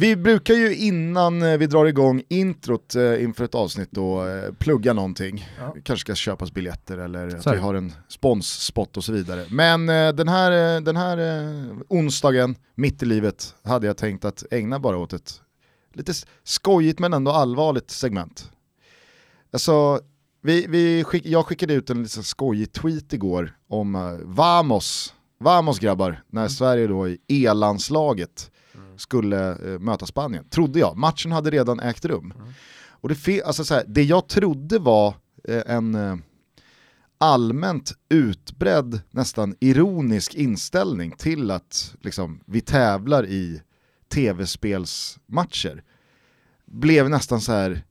Vi brukar ju innan eh, vi drar igång introt eh, inför ett avsnitt då eh, plugga någonting. Ja. Kanske ska köpas biljetter eller att vi har en sponsspot och så vidare. Men eh, den här, den här onsdagen, mitt i livet, hade jag tänkt att ägna bara åt ett lite skojigt men ändå allvarligt segment. Alltså, vi, vi skick, jag skickade ut en lite skojig tweet igår om Vamos, Vamos grabbar, när Sverige då i E-landslaget skulle eh, möta Spanien. Trodde jag. Matchen hade redan ägt rum. Och det, alltså så här, det jag trodde var eh, en eh, allmänt utbredd, nästan ironisk inställning till att liksom, vi tävlar i tv-spelsmatcher blev nästan så här,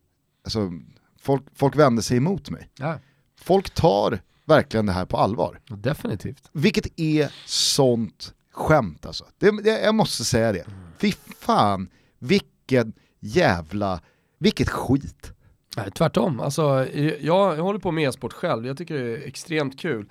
alltså, folk, folk vände sig emot mig. Ja, Folk tar verkligen det här på allvar. definitivt. Vilket är sånt skämt alltså. Det, det, jag måste säga det. Fy fan, vilken jävla, vilket skit. Nej, tvärtom, alltså, jag, jag håller på med e-sport själv, jag tycker det är extremt kul.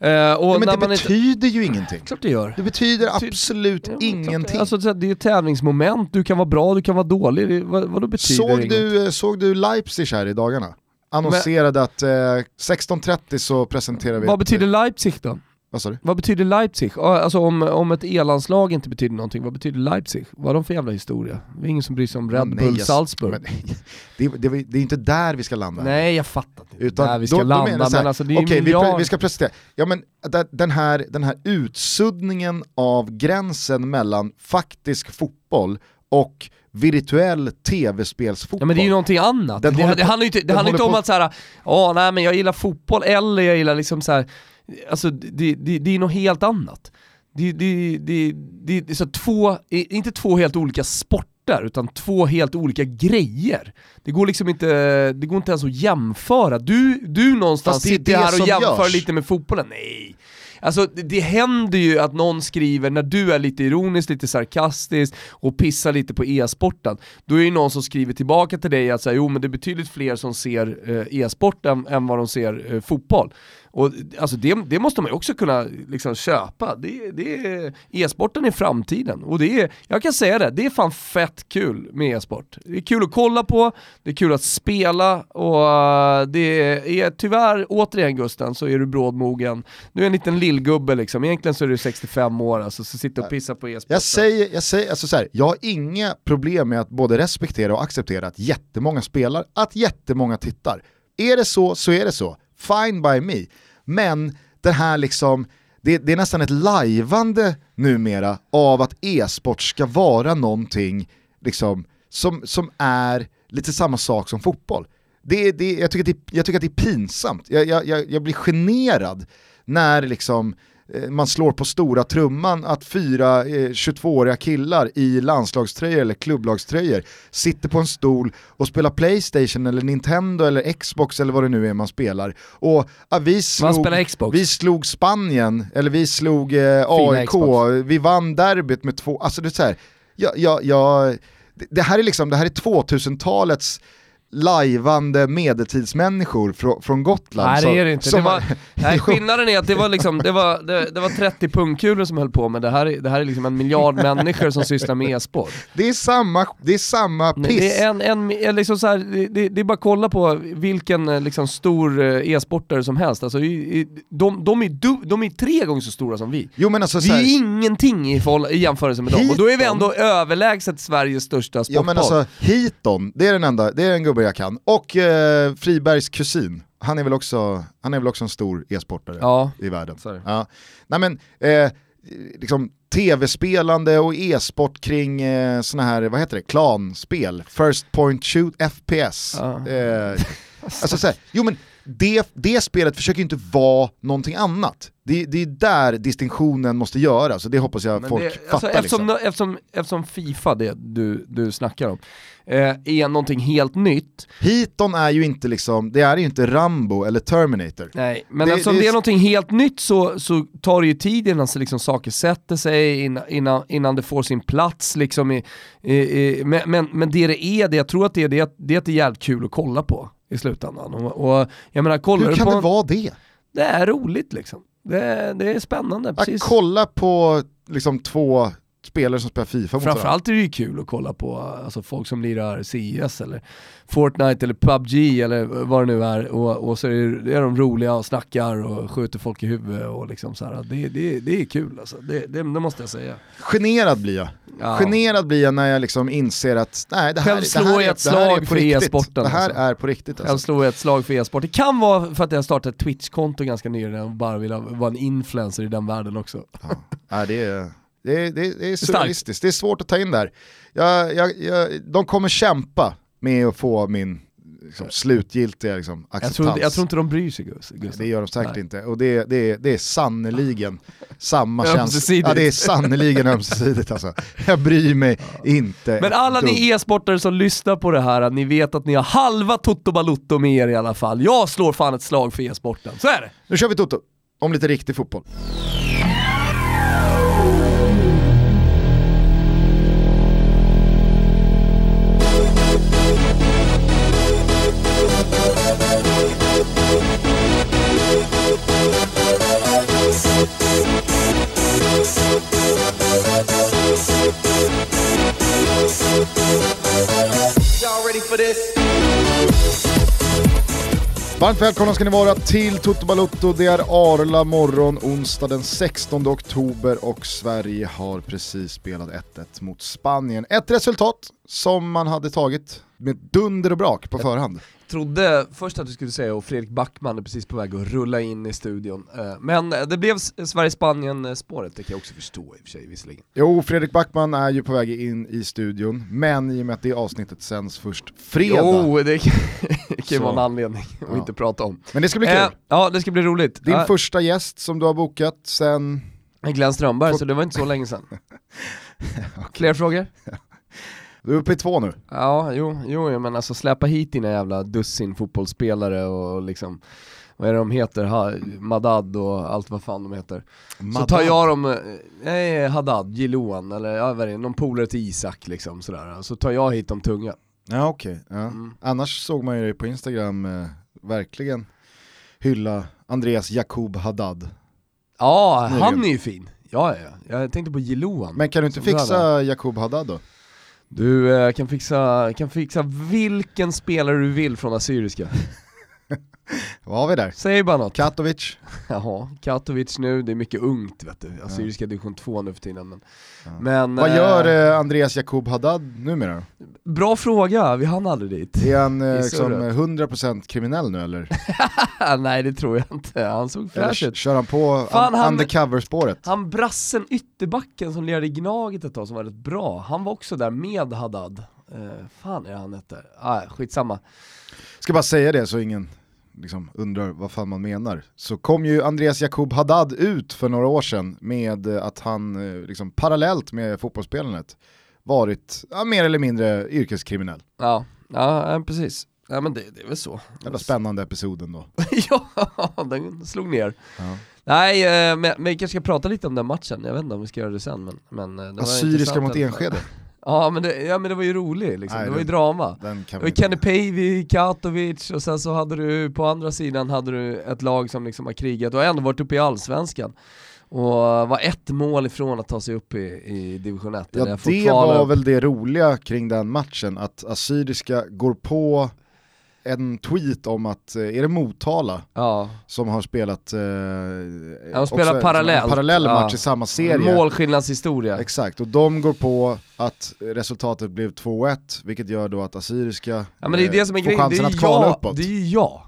Eh, Ja, men det betyder ju ingenting. Klart det gör. Det betyder Ty- absolut Ja, men ingenting. det- Alltså, det är ett tävlingsmoment, du kan vara bra, du kan vara dålig, det, vad, vad betyder såg, inget? du, eh, såg du Leipzig här i dagarna? Annonserade att eh, 16.30 så presenterar vi Vad ett- betyder Leipzig då? Vad sa du? Vad betyder Leipzig? Ja, Alltså om, om ett E-landslag inte betyder någonting, vad betyder Leipzig? Vad är de för jävla historia? Det är ingen som bryr sig om Red Nej, Bull jag- Salzburg. Men, det, det, det är inte där vi ska landa. Nej jag fattar inte Utan där vi ska då- då landa, här, men alltså det är ju vi, vi ska presentera. Ja, men den här, den här utsuddningen av gränsen mellan faktisk fotboll och virtuell tv-spelsfotboll. Ja men det är ju någonting annat. Den det, håller det på- handlar ju inte, det handlar inte om på- att såhär, åh nej men jag gillar fotboll eller jag gillar liksom så här. Alltså det, det, det är något helt annat. Det, det, det, det, det är så två, inte två helt olika sporter, utan två helt olika grejer. Det går liksom inte, det går inte ens att jämföra. Du, du någonstans sitter här och jämför görs. lite med fotbollen. Nej. Alltså det, det händer ju att någon skriver, när du är lite ironisk, lite sarkastisk och pissar lite på e-sporten, då är det någon som skriver tillbaka till dig att säga, jo men det är betydligt fler som ser eh, e-sport än, än vad de ser eh, fotboll. Och alltså det, det måste man ju också kunna liksom köpa. Det, det är, e-sporten är framtiden. Och det är, jag kan säga det, det är fan fett kul med e-sport. Det är kul att kolla på, det är kul att spela och eh, det är tyvärr, återigen Gusten, så är du brådmogen. Du är en liten lillgubbe liksom, egentligen så är du 65 år alltså, så sitter och pissar på e-sport. Jag säger, jag säger alltså så här, jag har inga problem med att både respektera och acceptera att jättemånga spelar, att jättemånga tittar. Är det så, så är det så. Fine by me. Men det här liksom, det, det är nästan ett lajvande numera av att e-sport ska vara någonting liksom, som, som är lite samma sak som fotboll. Det, det, jag, tycker det, jag tycker att det är pinsamt, jag, jag, jag blir generad när liksom eh, man slår på stora trumman att fyra eh, 22-åriga killar i landslagströjor eller klubblagströjor sitter på en stol och spelar Playstation eller Nintendo eller Xbox eller vad det nu är man spelar. Och ja, vi, slog, vi slog Spanien, eller vi slog eh, AIK, vi vann derbyt med två, alltså det är så här, jag, jag, jag, det här är liksom, det här är 2000-talets lajvande medeltidsmänniskor från, från Gotland. Nej det är det inte. som- Det var, nej, skillnaden är att det var, liksom, det, var, det, det var 30 pungkulor som höll på med det här, är- det här är liksom en miljard människor som sysslar med e-sport. Det är samma, det är samma piss. Nej, Det är, en, en, liksom så här, det, det, är bara att kolla på vilken eh, liksom, stor eh, e-sportare som helst. Alltså, i, de, de, är du, de är tre gånger så stora som vi. Jo men alltså Vi så här, är ingenting i, i jämförelse med dem, och då är vi ändå överlägset Sveriges största Ja sportboll. men alltså, Hiton, det är den enda, det är en gubbe jag kan. Och eh, Fribergs kusin, han är väl också, han är väl också en stor e-sportare Ja. i världen. Ja. Nej men, eh, liksom tv-spelande och e-sport kring eh, såna här, vad heter det, klanspel, first point shoot, FPS. Ja. Eh, alltså så här, jo men det, det spelet försöker inte vara någonting annat. Det, det är där distinktionen måste göras och det hoppas jag Men folk det, fattar. alltså, eftersom, liksom. eftersom, eftersom Fifa, det du, du snackar om, eh, är någonting helt nytt, Hiton är ju inte liksom, det är ju inte Rambo eller Terminator. Nej, men Det- eftersom det det är är s- någonting helt nytt så, så tar det ju tid innan så liksom saker sätter sig, innan, innan, innan det får sin plats. Liksom i, i, i, men, men, men det det är, det jag tror att det är, det är, det är det är jävligt kul att kolla på i slutändan. Och, och jag menar, kollar Hur kan på... det vara det? Det är roligt liksom. Det, det är spännande, Att precis. kolla på liksom två spelare som spelar Fifa mot. Framförallt är det ju kul att kolla på alltså, folk som lirar CS eller Fortnite eller PubG eller vad det nu är och, och så är, det, är de roliga och snackar och skjuter folk i huvudet och liksom så här. Det, det, det är kul alltså, det, det, måste jag säga. Generad blir jag. Ja. Generad blir jag när jag liksom inser att nej, det här, Själv det slår här, jag är, ett det här är slag på för riktigt. e-sporten, Det här alltså. är på riktigt Jag alltså. slår ett slag för e-sport. Det kan vara för att jag startade ett Twitch-konto ganska nyligen och bara ville vara en influencer i den världen också. Ja. Nej, det, är, det, är, det, det är surrealistiskt, det är svårt att ta in där. Jag, jag, jag, de kommer kämpa med att få min liksom, slutgiltiga liksom, Jag acceptans. tror, jag tror inte de bryr sig Gus- Gustav. Det gör de säkert Nej. inte. Och det, det, det är sannoliken samma känsla. Ja, det är sannoliken ömsesidigt alltså. Jag bryr mig inte Men alla ni e-sportare som lyssnar på det här, ni vet att ni har halva Toto Balutto med er i alla fall. Jag slår fan ett slag för e-sporten, så är det! Nu kör vi Toto, om lite riktig fotboll. For this? Varmt välkomna ska ni vara till Toto Balutto. Det är Arla morgon, onsdag den 16 oktober och Sverige har precis spelat 1-1 mot Spanien. Ett resultat som man hade tagit med dunder och brak på förhand. Trodde först att du skulle säga och Fredrik Backman är precis på väg att rulla in i studion. Eh, Men eh, det blev S- Sverige-Spanien spåret, det kan jag också förstå i och för sig visserligen. Jo, Fredrik Backman är ju på väg in i studion, men i och med att det avsnittet sänds först fredag. Jo, det kan det kan ju vara en anledning att Ja. inte prata om. Men det ska bli kul. Eh, Ja, det ska bli roligt. Din Ja, första gäst som du har bokat sen... Glenn Strömberg, så det var inte så länge sedan. Fler frågor? Du är uppe i två nu. Ja, jo, jo, men alltså släppa hit dina jävla dussin fotbollsspelare och liksom, vad är det de heter, ha, Madad och allt vad fan de heter. Så tar jag dem, eh, nej Haddad, Jiloan eller jag vet inte, någon polare till Isak liksom sådär. Så tar jag hit de tunga. Ja okej, ja. Mm. annars såg man ju dig på Instagram eh, verkligen hylla Andreas Jakob Haddad. Ja, Nyligen. han är ju fin. Ja, ja, ja. jag tänkte på Jiloan. Men kan du inte fixa Jakob Haddad då? Du eh, kan, fixa, kan fixa vilken spelare du vill från Assyriska. Vad har vi där? Säg bara något. Katovic? Jaha, Katovic nu, det är mycket ungt vet du. Assyriska division 2 nu för tiden. Men, Ja. men Vad eh, gör eh, Andreas Jakob Haddad numera? Bra fråga, vi hann aldrig dit. Är han eh, liksom surret. 100% kriminell nu eller? Nej det tror jag inte, han såg fräsch ut. kör han på Fan, un- han- undercover-spåret? Han brassen ytterbacken som lirade i Gnaget ett tag som var rätt bra, han var också där med Haddad. Eh, fan är han hette? Ah, skitsamma. Ska bara säga det så ingen liksom undrar vad fan man menar. Så kom ju Andreas Jakob Haddad ut för några år sedan med att han eh, liksom parallellt med fotbollsspelandet varit ja, mer eller mindre yrkeskriminell. Ja, ja precis. Ja men det, det är väl så. Jävla spännande episoden då. ja, den slog ner. Ja. Nej, eh, men, men vi kanske ska prata lite om den matchen, jag vet inte om vi ska göra det sen men, men eh, det Assyriska mot. Enskede. Ja men det, ja men det var ju roligt liksom, Nej, det var ju drama. Det var Kenny Pavey, Katovic och sen så hade du på andra sidan hade du ett lag som liksom har krigat och ändå varit uppe i allsvenskan. Och var ett mål ifrån att ta sig upp i, i division 1. Ja det var upp. väl det roliga kring den matchen, att Assyriska går på en tweet om att, eh, är det Motala Ja, som har spelat eh, de spelar också parallellt. parallell Ja. match i samma serie. målskillnadshistoria. Exakt, och de går på att resultatet blev 2-1, vilket gör då att Assyriska Ja men det är eh, det som är får grejen, det chansen är, att kvala jag, uppåt. det är ju jag.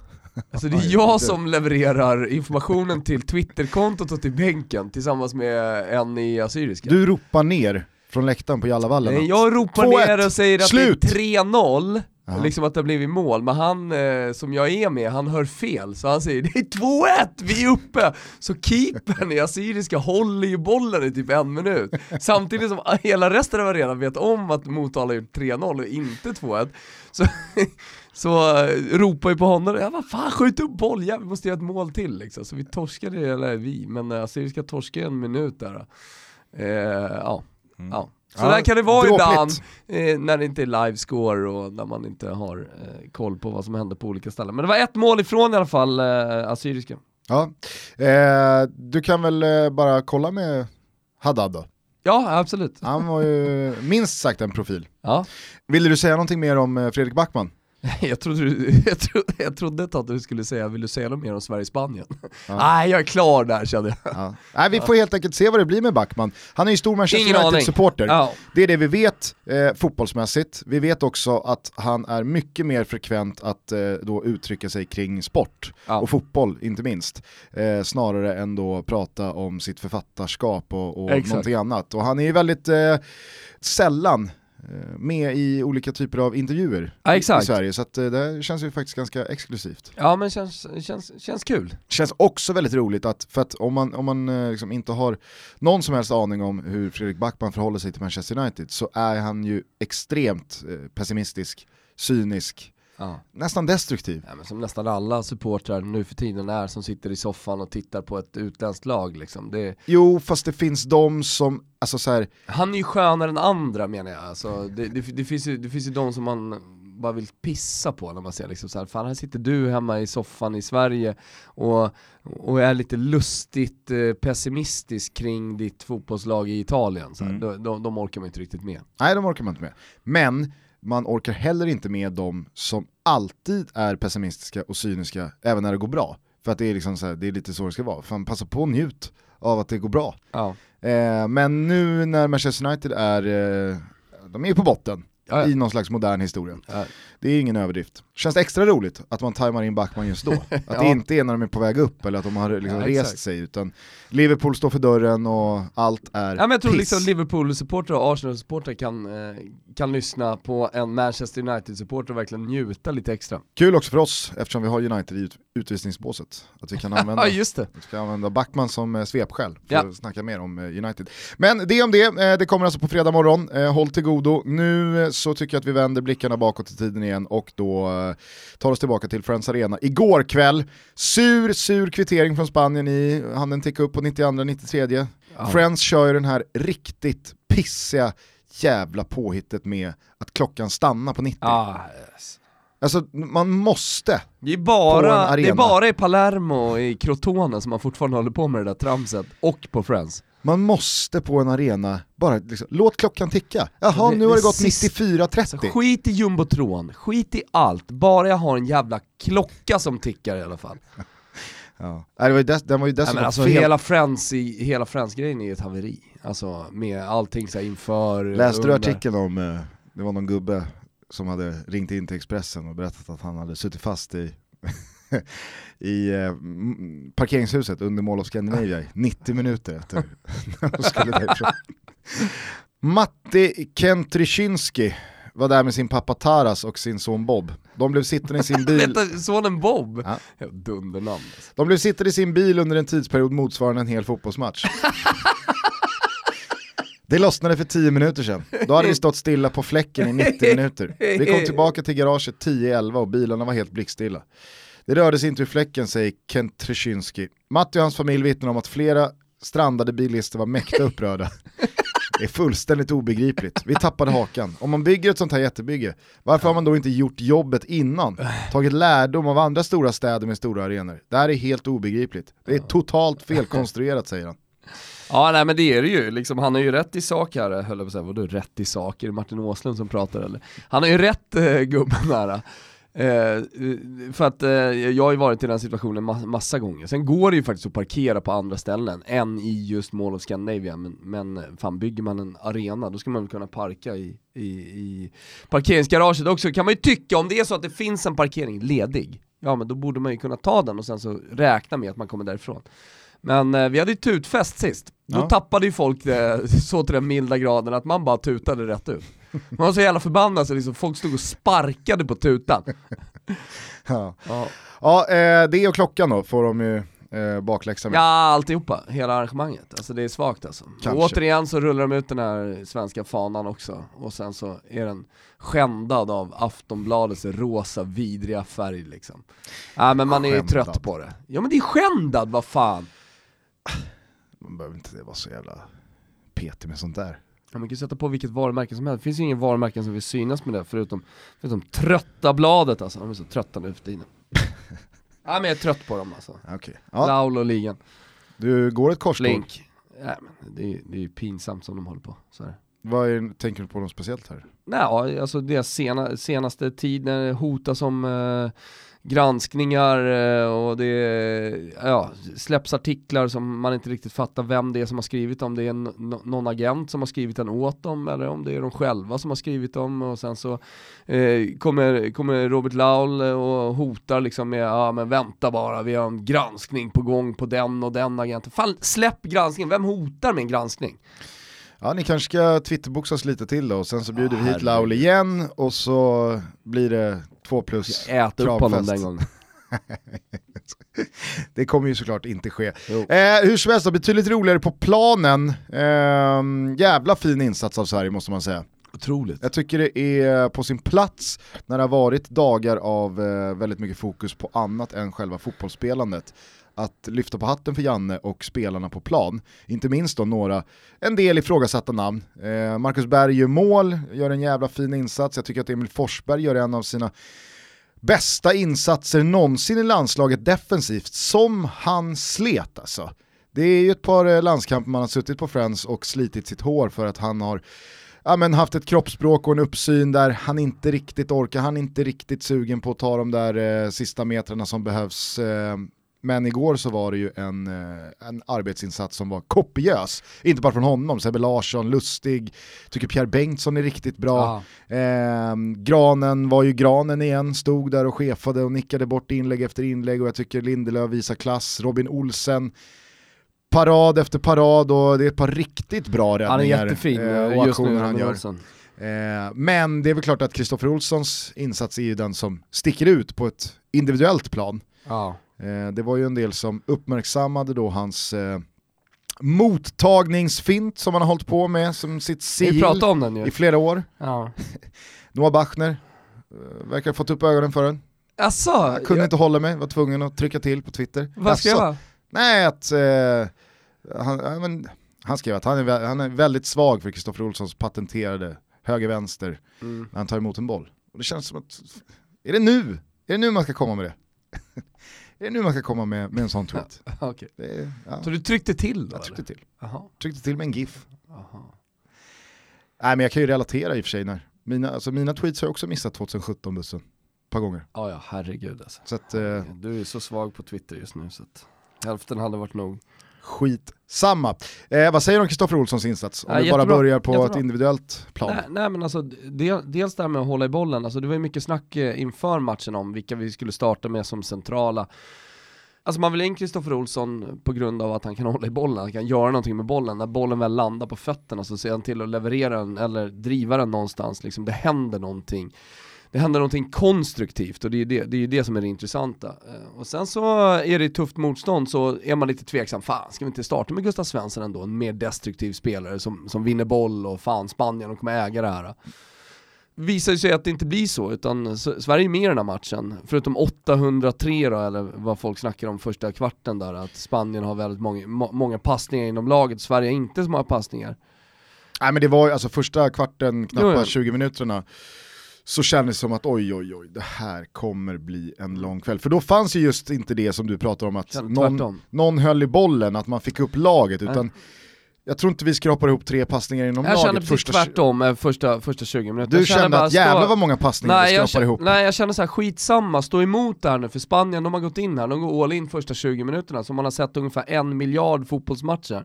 Alltså det är Ja, jag som levererar informationen till Twitterkontot och till bänken tillsammans med en i Assyriska. Du ropar ner från läktaren på Jallavallen. Nej, jag ropar 2-1. ner och säger att Slut. det är 3-0, Ja. liksom att det har blivit mål, men han eh, som jag är med, han hör fel, så han säger det är 2-1, vi är uppe! Så keepern i Assyriska håller ju bollen i typ en minut, samtidigt som hela resten av arenan vet om att Motala gjort 3-0 och inte 2-1. Så, så eh, ropar ju på honom, ja vad fan skjut upp boll, ja, vi måste göra ett mål till liksom. Så vi torskade, eller vi, men eh, Assyriska torskade en minut där. Eh, ja. Ja. Så Ja, där kan det vara dråpligt. ibland, eh, när det inte är livescore och när man inte har eh, koll på vad som händer på olika ställen. Men det var ett mål ifrån i alla fall, eh, Assyriska. Ja. Eh, du kan väl eh, bara kolla med Haddad då? Ja, absolut. Han var ju minst sagt en profil. Ja. Ville du säga någonting mer om eh, Fredrik Backman? Jag trodde, du, jag, trodde, jag trodde ett tag att du skulle säga, vill du säga något mer om Sverige-Spanien? Nej, jag är klar där kände jag. Ja. Nej, vi får helt enkelt se vad det blir med Backman. Han är ju stor Manchester. United-supporter. Ja. Det är det vi vet eh, fotbollsmässigt. Vi vet också att han är mycket mer frekvent att eh, då uttrycka sig kring sport Ja. och fotboll inte minst. Eh, snarare än då prata om sitt författarskap och, och Exakt. någonting annat. Och han är ju väldigt eh, sällan med i olika typer av intervjuer Ja, i- i. Sverige. Så att, eh, det känns ju faktiskt ganska exklusivt. Ja men känns, känns, känns kul. Känns också väldigt roligt att, för att om man, om man eh, liksom inte har någon som helst aning om hur Fredrik Backman förhåller sig till Manchester United så är han ju extremt eh, pessimistisk, cynisk, Ja. nästan destruktiv. Ja, men som nästan alla supportrar nu för tiden är som sitter i soffan och tittar på ett utländskt lag liksom. det, Jo, fast det finns de som, alltså så här, Han är ju skönare än andra menar jag, alltså, det, det, det, finns ju, det finns ju de som man bara vill pissa på när man ser liksom så här, fan här sitter du hemma i soffan i Sverige och, och är lite lustigt eh, pessimistisk kring ditt fotbollslag i Italien. Så. Mm. De, de, de orkar man inte riktigt med. nej de orkar man inte med. Men man orkar heller inte med de som alltid är pessimistiska och cyniska även när det går bra. För att det är, liksom så här, det är lite så det ska vara. Fan, passa på och njut av att det går bra. Ja. Eh, men nu när Manchester United är, eh, de är på botten Ja, ja. i någon slags modern historia. Det är ingen överdrift. Känns det extra roligt att man tajmar in Backman just då? Att det inte är när de är på väg upp eller att de har liksom rest exakt. sig utan Liverpool står för dörren och allt är Ja, men jag tror piss. liksom Liverpool-supportrar och Arsenal-supportrar kan, eh, kan lyssna på en Manchester United-supporter och verkligen njuta lite extra. Kul också för oss eftersom vi har United i utvisningsbåset. Att vi kan använda, Ja just det. vi ska använda Backman som eh, svepskäl för Ja. att snacka mer om eh, United. Men det om det, eh, det kommer alltså på fredag morgon. Håll till godo. Nu så tycker jag att vi vänder blickarna bakåt i tiden igen och då tar oss tillbaka till Friends Arena. Igår kväll, sur, sur kvittering från Spanien i, handen ticka upp på 92-93. Friends kör ju den här riktigt pissiga jävla påhittet med att klockan stannar på 90. Ah, yes. Alltså man måste. Det är, På en bara, arena. det är bara i Palermo i Crotone som man fortfarande håller på med det där tramset, och på Friends. Man måste på en arena bara liksom, låt klockan ticka. Jaha, Det- nu har det det gått sist- 94.30. Så skit i jumbotron, skit i allt, bara jag har en jävla klocka som tickar i alla fall. Ja. Det var ju dess, den var ju dessutom alltså fel. hela Friends, i, hela Friends-grejen är ju ett haveri. Alltså med allting så inför, Läste du under. artikeln om, eh, det var någon gubbe som hade ringt in till Expressen och berättat att han hade suttit fast i, i eh, parkeringshuset under Mall of Scandinavia i 90 minuter efter när de skulle därifrån. Matti Kentryczynski var där med sin pappa Taras och sin son Bob. De blev sittande i sin bil sonen Bob? Ja. Dundernamn. De blev sittande i sin bil under en tidsperiod motsvarande en hel fotbollsmatch. Det lossnade för 10 minuter sedan. Då hade vi stått stilla på fläcken i 90 minuter. Vi kom tillbaka till garaget 10-11 och bilarna var helt blickstilla. Det rörde sig inte ur fläcken, säger Kent Trzynski. Matti och hans familj vittnar om att flera strandade bilister var mäkta upprörda. Det är fullständigt obegripligt. Vi tappade hakan. Om man bygger ett sånt här jättebygge, varför har man då inte gjort jobbet innan? Tagit lärdom av andra stora städer med stora arenor. Det här är helt obegripligt. Det är totalt felkonstruerat säger han. Ja nej men det är det ju, liksom, han har ju rätt i sak här, höll jag på att säga, vadå rätt i sak? Är det Martin Åslund som pratar eller? Han har ju rätt eh, gubben här. Eh, för att eh, jag har ju varit i den situationen ma- massa gånger. Sen går det ju faktiskt att parkera på andra ställen än i just Mall of Scandinavia, men, men eh, fan bygger man en arena då ska man väl kunna parka i, i, i parkeringsgaraget också. Kan man ju tycka, om det är så att det finns en parkering ledig, ja men då borde man ju kunna ta den och sen så räkna med att man kommer därifrån. Men eh, vi hade ju tutfest sist. Då Ja. tappade ju folk det så till den milda graden att man bara tutade rätt ut. Man var så jävla förbannad så liksom folk stod och sparkade på tutan. Ja, Ja, ja eh, det och klockan då får de ju eh, bakläxa med. ja alltihopa, hela arrangemanget. Alltså det är svagt alltså. Kanske. Och återigen så rullar de ut den här svenska fanan också, och sen så är den skändad av Aftonbladets rosa vidriga färg liksom. Ja men man är ju trött på det. Ja men det är skändad, vad fan! Man behöver inte vara så jävla petig med sånt där. Ja, man kan ju sätta på vilket varumärke som helst, det finns ju ingen varumärken som vill synas med det förutom, förutom trötta bladet alltså, de är så trötta nu för tiden. ja men jag är trött på dem alltså. Okej. Ja, Laul och ligan, du går ett korståg. Link. Nej, men det, är, det är ju pinsamt som de håller på. Så här. Vad är, tänker du på något speciellt här? Nej, alltså det sena, senaste tiden hotas om eh, granskningar eh, och det ja, släpps artiklar som man inte riktigt fattar vem det är som har skrivit om. Det är någon agent som har skrivit den åt dem eller om det är de själva som har skrivit dem och sen så eh, kommer, kommer Robert Laul och hotar liksom med ja men vänta bara, vi har en granskning på gång på den och den agenten. Fan släpp granskningen, vem hotar med en granskning? Ja, ni kanske ska twitterboxas lite till då och sen så bjuder vi hit Laul igen och så blir det två plus Ät upp honom den gången. det kommer ju såklart inte ske. Eh, hur som helst, då, betydligt roligare på planen. Eh, jävla fin insats av Sverige måste man säga. Otroligt. Jag tycker det är på sin plats när det har varit dagar av eh, väldigt mycket fokus på annat än själva fotbollsspelandet att lyfta på hatten för Janne och spelarna på plan. Inte minst då några, en del ifrågasatta namn. Eh, Marcus Berg gör mål, gör en jävla fin insats. Jag tycker att Emil Forsberg gör en av sina bästa insatser någonsin i landslaget defensivt, som han slet alltså. Det är ju ett par eh, landskamper man har suttit på Friends och slitit sitt hår för att han har ja, men haft ett kroppsspråk och en uppsyn där han inte riktigt orkar, han är inte riktigt sugen på att ta de där eh, sista metrarna som behövs. Eh, men igår så var det ju en, eh, en arbetsinsats som var kopiös. Inte bara från honom, Sebbe Larsson, Lustig, tycker Pierre Bengtsson är riktigt bra. Eh, granen var ju Granen igen, stod där och chefade och nickade bort inlägg efter inlägg och jag tycker Lindelöf visar klass. Robin Olsen, parad efter parad och det är ett par riktigt bra räddningar. Han är jättefin eh, just nu, han gör. Eh, men det är väl klart att Kristoffer Olssons insats är ju den som sticker ut på ett individuellt plan. Ja. Eh, det var ju en del som uppmärksammade då hans eh, mottagningsfint som han har hållit på med som sitt sigill om den ju. i flera år. Ja. Noah Bachner eh, verkar ha fått upp ögonen för den. Asså, Jag kunde jag, inte hålla mig, var tvungen att trycka till på Twitter. vad ska jag Jaså? vara? Nej, att eh, han, men, han skrev att han är, han är väldigt svag för Kristoffer Olssons patenterade höger-vänster Mm. när han tar emot en boll. Och det känns som att, är det nu? Är det nu man ska komma med det? Är det nu man ska komma med, med en sån tweet? Okej. Det är, ja, Så du tryckte till då? jag tryckte till. Jaha. Tryckte till med en GIF. Jaha. Nej men jag kan ju relatera i och för sig när, mina, alltså, mina tweets har jag också missat 2017-bussen. Ett par gånger. Ja, ja, herregud alltså. Så att, eh, Du är så svag på Twitter just nu så att hälften hade varit nog. Skit samma. Eh, vad säger du om Kristoffer Olssons insats? Om Ja, vi bara börjar på Jättebra. ett individuellt plan. Nej, nej men alltså, del, dels det här med att hålla i bollen, alltså det var ju mycket snack eh, inför matchen om vilka vi skulle starta med som centrala. Alltså man vill in Kristoffer Olsson på grund av att han kan hålla i bollen, han kan göra någonting med bollen. När bollen väl landar på fötterna så ser han till att leverera den eller driva den någonstans, liksom det händer någonting. Det händer någonting konstruktivt och det är det, det, är det som är det intressanta. Eh, Och sen så är det tufft motstånd så är man lite tveksam, fan ska vi inte starta med Gustav Svensson ändå, en mer destruktiv spelare som, som vinner boll och fan Spanien, de kommer äga det här visar ju sig att det inte blir så, utan Sverige är med i den här matchen. Förutom 803 då, eller vad folk snackar om första kvarten där, att Spanien har väldigt många, må, många passningar inom laget, Sverige har inte så många passningar. Nej men det var ju alltså första kvarten, knappt Jo, ja. 20 minuterna, så kändes det som att oj oj oj, det här kommer bli en lång kväll. För då fanns ju just inte det som du pratar om, att Kände någon, tvärtom. någon höll i bollen, att man fick upp laget, Nej. utan jag tror inte vi skrapar ihop tre passningar inom Jag laget. kände precis första, tvärtom eh, första, första 20 minuter. Du Jag kände bara, att jävlar stå- vad många passningar Nej vi jag, skrapar ihop. nej jag känner såhär, skitsamma, stå emot det här nu för Spanien, de har gått in här, de går all in första 20 minuterna, så man har sett ungefär en miljard fotbollsmatcher.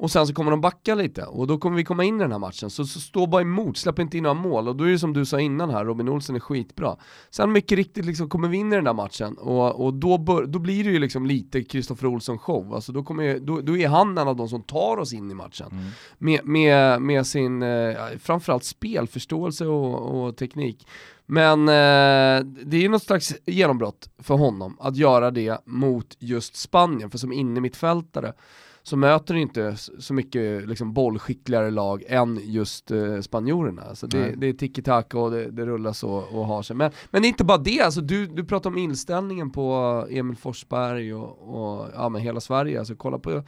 Och sen så kommer de backa lite, och då kommer vi komma in i den här matchen, så, så stå bara emot, släpp inte in några mål, och då är det som du sa innan här, Robin Olsen är skitbra. Sen mycket riktigt liksom kommer vi in i den där matchen, och, och då, bör, då blir det ju liksom lite Kristoffer Olsson show, alltså då, kommer, då, då är han en av de som tar oss in i matchen Mm. med, med, med sin eh, framförallt spelförståelse och, och teknik. Men eh, det är ju något slags genombrott för honom att göra det mot just Spanien, för som inne mittfältare så möter du inte så mycket liksom, bollskickligare lag än just eh, spanjorerna. Så det, Nej. det är tiki-taka och det, det rullas och, och har sig. Men, men det är inte bara det, alltså, du, du pratar om inställningen på Emil Forsberg och, och ja, men hela Sverige. Alltså, kolla på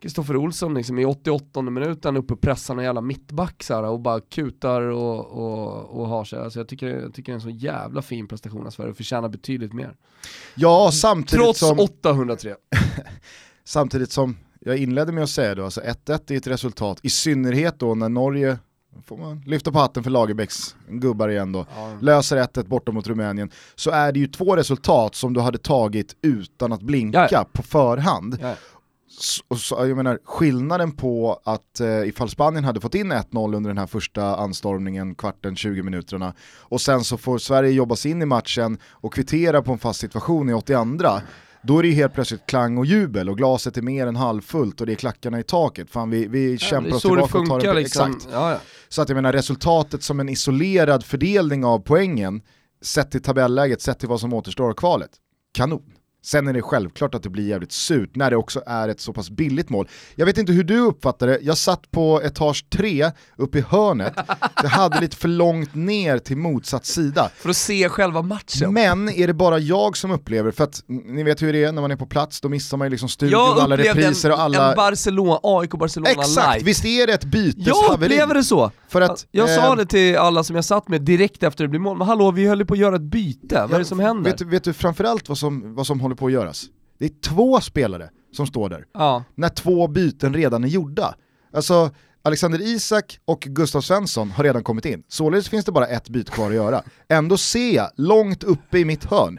Kristoffer Olsson liksom, i 88 minuten uppe och pressar en jävla mittback så här, och bara kutar och, och, och har sig. Alltså, jag, tycker, jag tycker det är en så jävla fin prestation av Sverige och förtjänar betydligt mer. Ja, samtidigt Trots som, 803. samtidigt som jag inledde med att säga då, alltså 1-1 är ett resultat, i synnerhet då när Norge, får man lyfta på hatten för Lagerbäcks gubbar igen då, Ja. löser 1-1 borta mot Rumänien, så är det ju två resultat som du hade tagit utan att blinka Ja. på förhand. Ja. S- och så, jag menar, skillnaden på att eh, ifall Spanien hade fått in 1-0 under den här första anstormningen, kvarten, 20 minuterna, och sen så får Sverige jobba sig in i matchen och kvittera på en fast situation i 82 då är det ju helt plötsligt klang och jubel och glaset är mer än halvfullt och det är klackarna i taket. Fan vi, vi Ja, kämpar det oss det tillbaka och tar funkar en... liksom. Exakt. Ja, ja. Så att jag menar resultatet som en isolerad fördelning av poängen, sett till tabelläget, sett till vad som återstår av kvalet, kanon. Sen är det självklart att det blir jävligt surt när det också är ett så pass billigt mål. Jag vet inte hur du uppfattar det, jag satt på etage 3 uppe i hörnet, det hade lite för långt ner till motsatt sida. För att se själva matchen. Men är det bara jag som upplever, för att ni vet hur det är när man är på plats, då missar man ju liksom studion, jag alla repriser och alla... en Barcelona, AIK Barcelona Exakt, live. visst är det ett Jag byteshaveri? upplever det så! För att, jag eh, sa det till alla som jag satt med direkt efter det blev mål, men hallå vi höll ju på att göra ett byte, vad är det som händer? Vet, du- vet du framförallt vad som, vad som håller på att göras? Det är två spelare som står där, Ja. när två byten redan är gjorda. Alltså, Alexander Isak och Gustav Svensson har redan kommit in, således finns det bara ett byte kvar att göra. Ändå ser jag, långt uppe i mitt hörn,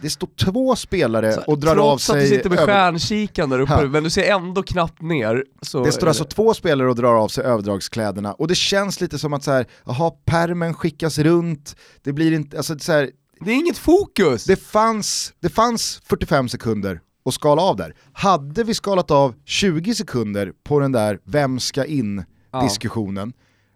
det står två spelare och drar av Trots att du sig... sitter med över- stjärnkikan där uppe, Ja. men du ser ändå knappt ner. Så Det står alltså två spelare och drar av sig överdragskläderna och det känns lite som att så här, jaha, permen skickas runt, det blir inte, alltså så här, det är inget fokus! Det fanns, det fanns 45 sekunder att skala av där. Hade vi skalat av 20 sekunder på den där vem ska in Ja. diskussionen,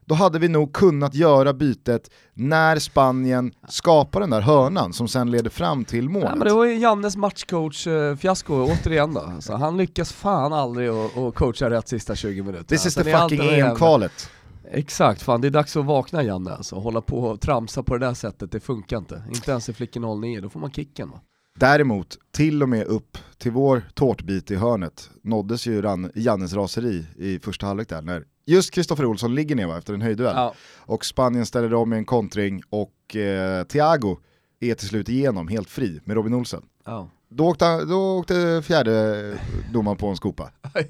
då hade vi nog kunnat göra bytet när Spanien skapar den där hörnan som sen leder fram till målet. Ja, men det var ju Jannes matchcoach-fiasko återigen då. Så han lyckas fan aldrig att coacha rätt sista 20 minuter. This is the fucking EM-kvalet. Exakt, fan det är dags att vakna Janne alltså. Hålla på och tramsa på det där sättet, det funkar inte. Inte ens i Flicken 09, då får man kicken va. Däremot, till och med upp till vår tårtbit i hörnet nåddes ju Ran- Jannes raseri i första halvlek där när just Kristoffer Olsson ligger ner va, efter en höjdduell. Ja. och Spanien ställer om med en kontring och eh, Thiago är till slut igenom helt fri med Robin Olsen. Ja. Då åkte, då åkte fjärde domaren på en skopa.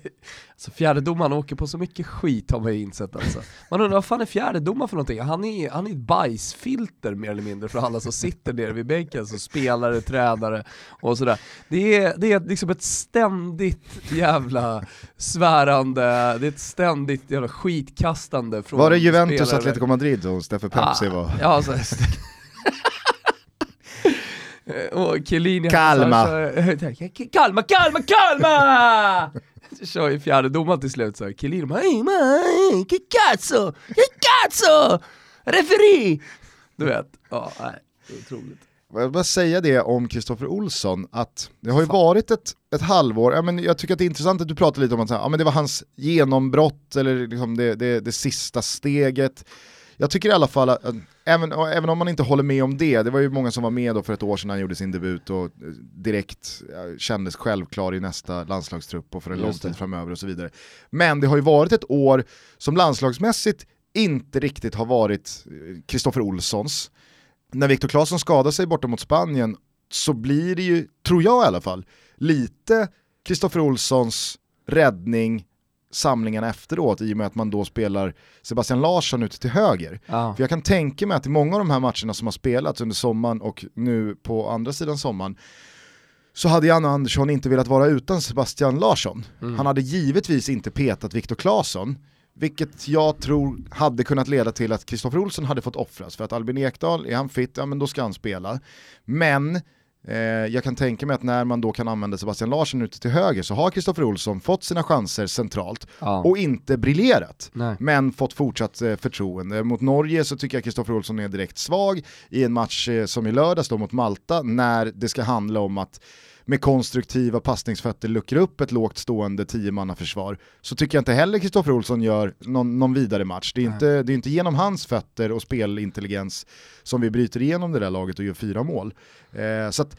Alltså fjärdedomaren åker på så mycket skit har man ju insett alltså. Man undrar vad fan är fjärdedomaren för någonting? Han är, han är ett bajsfilter mer eller mindre för alla som sitter nere vid bänken, som spelare, tränare och sådär. Det är, det är liksom ett ständigt jävla svärande, det är ett ständigt jävla skitkastande från Var det Juventus. Atletico Madrid och Steffe Pepsi var? Ja, alltså, och Chiellini Kalma. Kalma, kalma, kalma! Så kör ju fjärdedomaren till slut så Chiellini bara "Ey, man, che cazzo, che cazzo, referee! Du vet, ja nej, det är otroligt. Jag vill bara säga det om Kristoffer Olsson, att det har ju varit ett, ett halvår, ja, men jag tycker att det är intressant att du pratar lite om att ja, men det var hans genombrott, eller liksom det, det, det sista steget. Jag tycker i alla fall att, även, även om man inte håller med om det, det var ju många som var med då för ett år sedan han gjorde sin debut och eh, direkt ja, kändes självklar i nästa landslagstrupp och för en lång det. tid framöver och så vidare. Men det har ju varit ett år som landslagsmässigt inte riktigt har varit eh, Kristoffer Olssons. När Viktor Claesson skadar sig borta mot Spanien så blir det ju, tror jag i alla fall, lite Kristoffer Olssons räddning samlingarna efteråt i och med att man då spelar Sebastian Larsson ute till höger. Ja. För jag kan tänka mig att i många av de här matcherna som har spelats under sommaren och nu på andra sidan sommaren så hade Janne Andersson inte velat vara utan Sebastian Larsson. Mm. Han hade givetvis inte petat Viktor Claesson, vilket jag tror hade kunnat leda till att Kristoffer Olsson hade fått offras. För att Albin Ekdal, är han fit, ja men då ska han spela. Men jag kan tänka mig att när man då kan använda Sebastian Larsson ute till höger så har Kristoffer Olsson fått sina chanser centralt Ja. och inte briljerat Nej. men fått fortsatt eh, förtroende. Mot Norge så tycker jag Kristoffer Olsson är direkt svag i en match eh, som i lördags då mot Malta när det ska handla om att med konstruktiva passningsfötter luckra upp ett lågt stående tiomannaförsvar så tycker jag inte heller Kristoffer Olsson gör någon, någon vidare match. Det är, inte, det är inte genom hans fötter och spelintelligens som vi bryter igenom det där laget och gör fyra mål. Eh, så att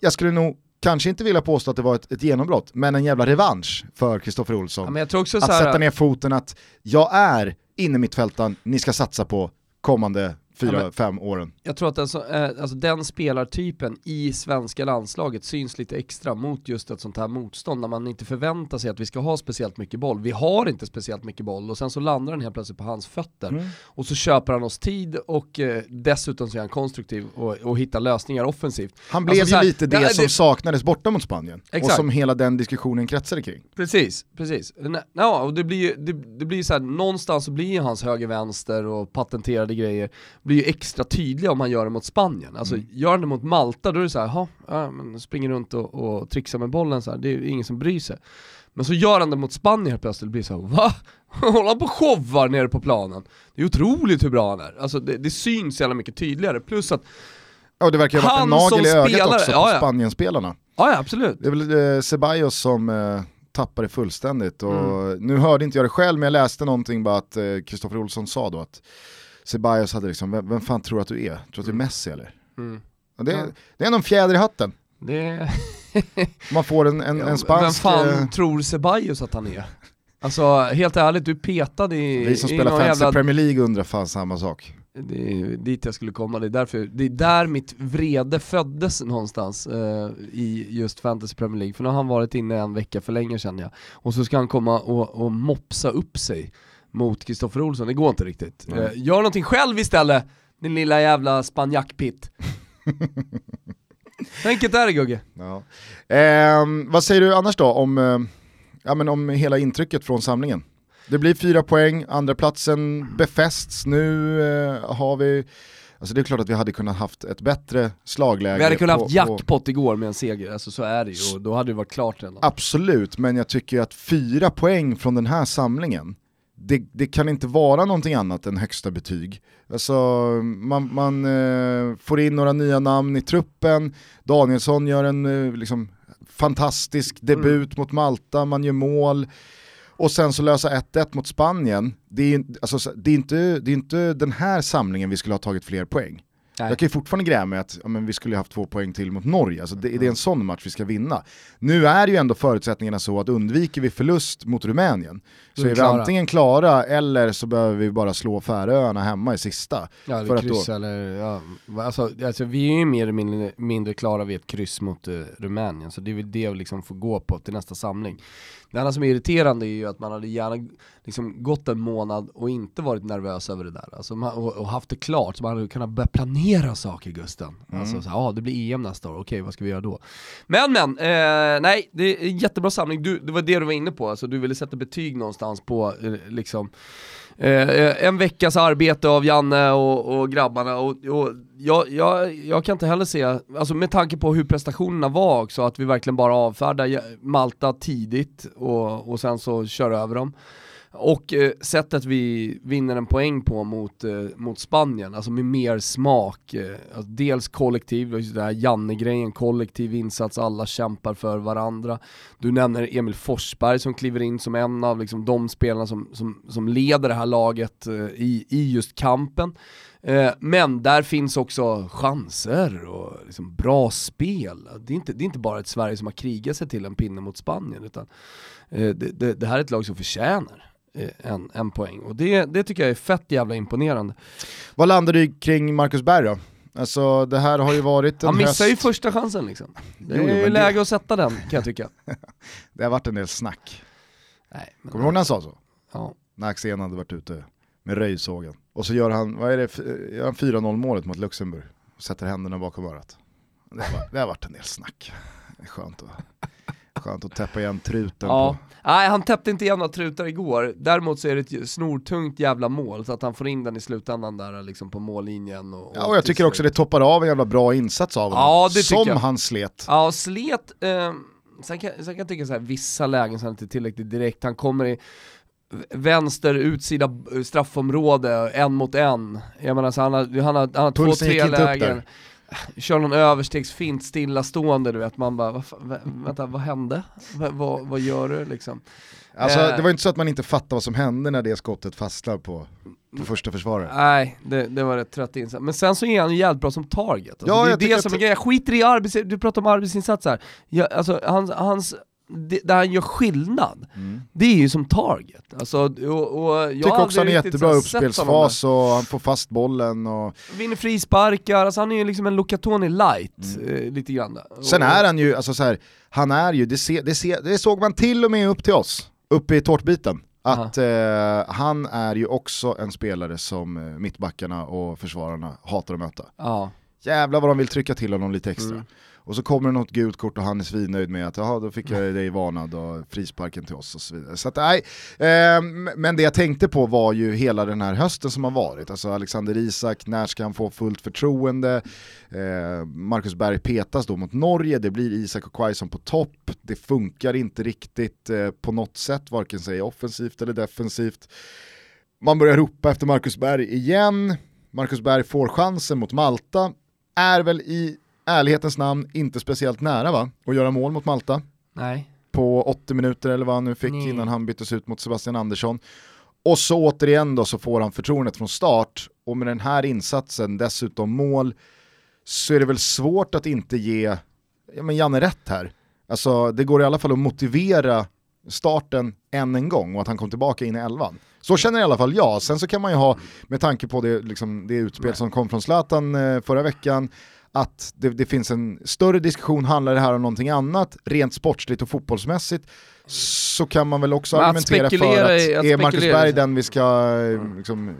jag skulle nog kanske inte vilja påstå att det var ett, ett genombrott, men en jävla revansch för Kristoffer Olsson Ja, men jag tror också att sätta ner foten att jag är inne mittfältaren ni ska satsa på kommande fyra, Ja, men- fem åren. Jag tror att den, så, eh, alltså den spelartypen i svenska landslaget syns lite extra mot just ett sånt här motstånd när man inte förväntar sig att vi ska ha speciellt mycket boll. Vi har inte speciellt mycket boll och sen så landar den helt plötsligt på hans fötter. Mm. Och så köper han oss tid och eh, dessutom så är han konstruktiv och, och hittar lösningar offensivt. Han blev Alltså så här- ju lite det, Ja, som det- saknades borta mot Spanien. Och Exakt. som hela den diskussionen kretsade kring. Precis, precis. Nä- Ja, och det blir ju det, det blir ju så här, någonstans så blir ju hans höger-vänster och patenterade grejer blir ju extra tydliga om han gör det mot Spanien. Alltså Mm. gör han det mot Malta då är det så här, "Jaha, ja, men springer runt och, och trixar med bollen så här, det är ingen som bryr sig. Men så gör han det mot Spanien helt plötsligt, blir så här, va? Håller han på och showar nere på planen? Det är otroligt hur bra han är. Alltså det, det syns jävla mycket tydligare, plus att, Ja, det verkar ha varit en nagel i ögat spelare, också på ja, ja. Spanien-spelarna. ja ja absolut. Det är väl eh, Ceballos som eh, tappar det fullständigt. Och Mm. Nu hörde inte jag det själv men jag läste någonting bara att Kristoffer Olsson sa då att Ceballos hade liksom, vem, vem fan tror att du är? Tror du att du är Messi eller? Mm. Det, Ja. det är en fjäder i hatten. Det... Man får en, en, Ja, en spansk... Vem fan eh, tror Ceballos att han är? Alltså helt ärligt, du petade i, vi som i spelar någon fantasy jävla... Premier League undrar fan samma sak. Det är dit jag skulle komma, det är, därför, det är där mitt vrede föddes någonstans eh, i just Fantasy Premier League, för nu har han varit inne en vecka för länge känner jag. Och så ska han komma och, och mopsa upp sig Kristoffer Olsson, det går inte riktigt. Nej. Eh, gör någonting själv istället, din lilla jävla spanjackpitt. Enkelt är det Gugge. Ja. Ehm, vad säger du annars då om, eh, ja, men om hela intrycket från samlingen? Det blir fyra poäng, andra platsen befästs, nu eh, har vi, alltså det är klart att vi hade kunnat haft ett bättre slagläge. Vi hade kunnat på- haft på- jackpot igår med en seger, alltså så är det ju, och då hade det varit klart redan. Absolut, men jag tycker att fyra poäng från den här samlingen, det, det kan inte vara någonting annat än högsta betyg. Alltså, man man eh, får in några nya namn i truppen, Danielsson gör en eh, liksom, fantastisk debut mot Malta, man gör mål, och sen så lösa 1-1 mot Spanien. Det är, alltså, så- det, är inte, det är inte den här samlingen vi skulle ha tagit fler poäng. Nej. Jag kan ju fortfarande gräma med att ja, men vi skulle ha haft två poäng till mot Norge, alltså det, det är en sån match vi ska vinna. Nu är ju ändå förutsättningarna så att undviker vi förlust mot Rumänien så Då är är vi antingen klara eller så behöver vi bara slå Färöarna hemma i sista. Ja, för att då- kryss eller, ja, alltså, alltså vi är ju mer eller mindre, mindre klara vid ett kryss mot eh, Rumänien, så det är väl det vi liksom får gå på till nästa samling. Det enda som är irriterande är ju att man hade gärna liksom gått en månad och inte varit nervös över det där, alltså, man, och, och haft det klart, så man hade kunnat börja planera saker Gusten. Mm. Alltså, ja det blir EM nästa år, okej vad ska vi göra då? Men men, eh, nej, det är en jättebra samling, du, det var det du var inne på, alltså, du ville sätta betyg någonstans på eh, liksom Eh, eh, en veckas arbete av Janne och, och grabbarna och, och jag, jag, jag kan inte heller se, alltså med tanke på hur prestationerna var också, att vi verkligen bara avfärdar Malta tidigt och, och sen så kör över dem. Och eh, sättet vi vinner en poäng på mot, eh, mot Spanien, alltså med mer smak. Eh, alltså dels kollektiv, just det här Janne-grejen, kollektiv insats, alla kämpar för varandra. Du nämner Emil Forsberg som kliver in som en av liksom, de spelarna som, som, som leder det här laget eh, i, i just kampen. Eh, men där finns också chanser och liksom bra spel. Det är, inte, det är inte bara ett Sverige som har krigat sig till en pinne mot Spanien, utan eh, det, det, det här är ett lag som förtjänar en, en poäng. Och det, det tycker jag är fett jävla imponerande. Vad landar du kring Marcus Berg då? Alltså det här har ju varit en Han missar ju höst, första chansen liksom. Det Jo, jo, är ju men det- läge att sätta den kan jag tycka. det har varit en del snack. Nej, men, Kommer du ihåg när han sa så? ja. När Axén hade varit ute med röjsågen. Och så gör han, vad är det, gör han 4-0 målet mot Luxemburg. Och sätter händerna bakom örat. Det har, varit- det har varit en del snack. Det är skönt att, skönt att täppa igen truten Ja. på. Nej, han täppte inte igen några trutar igår. Däremot så är det ett snortungt jävla mål, så att han får in den i slutändan där liksom på mållinjen. Och, Ja, och jag tycker också det toppar av en jävla bra insats av honom. Ja, det Som jag. han slet. Ja, slet, eh, sen, kan, sen kan jag tycka så här, vissa lägen så är han inte tillräckligt direkt, han kommer i vänster utsida eh, straffområde, en mot en. Jag menar så han har, han har, han har två, Pulsen tre lägen. Kör någon överstegsfint stillastående du vet, man bara, vad, fan, vä- vänta vad hände? Va, vad, vad gör du liksom? Alltså, Eh. det var inte så att man inte fattade vad som hände när det skottet fastnar på, på första försvarare. Nej, det, det var rätt trött insats. Men sen så är han ju jävligt bra som target. Alltså, Ja, det är det som är grejen. Jag skiter i arbetsinsats, du pratar om arbetsinsats här. Ja, alltså, hans, hans det, där han gör skillnad, det är ju som target. Alltså, och, och jag Tycker också han är jättebra uppspelsfas och han får fast bollen. Och... Vinner frisparkar, alltså han är ju liksom en Lucatoni light, eh, lite grann. Sen är han ju, alltså så här, han är ju, det, se, det, se, det såg man till och med upp till oss, uppe i tårtbiten. Att eh, han är ju också en spelare som eh, mittbackarna och försvararna hatar att möta. Ja. Jävlar vad de vill trycka till honom lite extra. Mm. Och så kommer det något gult kort och han är svinnöjd med att jaha, då fick jag dig varnad och frisparken till oss och så vidare. Så att, nej, eh, men det jag tänkte på var ju hela den här hösten som har varit. Alltså Alexander Isak, när ska han få fullt förtroende? Eh, Marcus Berg petas då mot Norge, det blir Isak och Quaison på topp. Det funkar inte riktigt eh, på något sätt, varken säger offensivt eller defensivt. Man börjar ropa efter Marcus Berg igen. Marcus Berg får chansen mot Malta. Är väl i ärlighetens namn inte speciellt nära va? Att göra mål mot Malta Nej. på 80 minuter eller vad han nu fick Nej. innan han byttes ut mot Sebastian Andersson. Och så återigen då så får han förtroendet från start och med den här insatsen dessutom mål så är det väl svårt att inte ge ja, men Janne rätt här. Alltså det går i alla fall att motivera starten än en gång och att han kom tillbaka in i elvan. Så känner i alla fall jag. Sen så kan man ju ha, med tanke på det, liksom, det utspel som kom från Zlatan eh, förra veckan, att det, det finns en större diskussion, handlar det här om någonting annat, rent sportsligt och fotbollsmässigt, så kan man väl också Men argumentera för att, i- att är Marcus Berg den vi ska eh, liksom,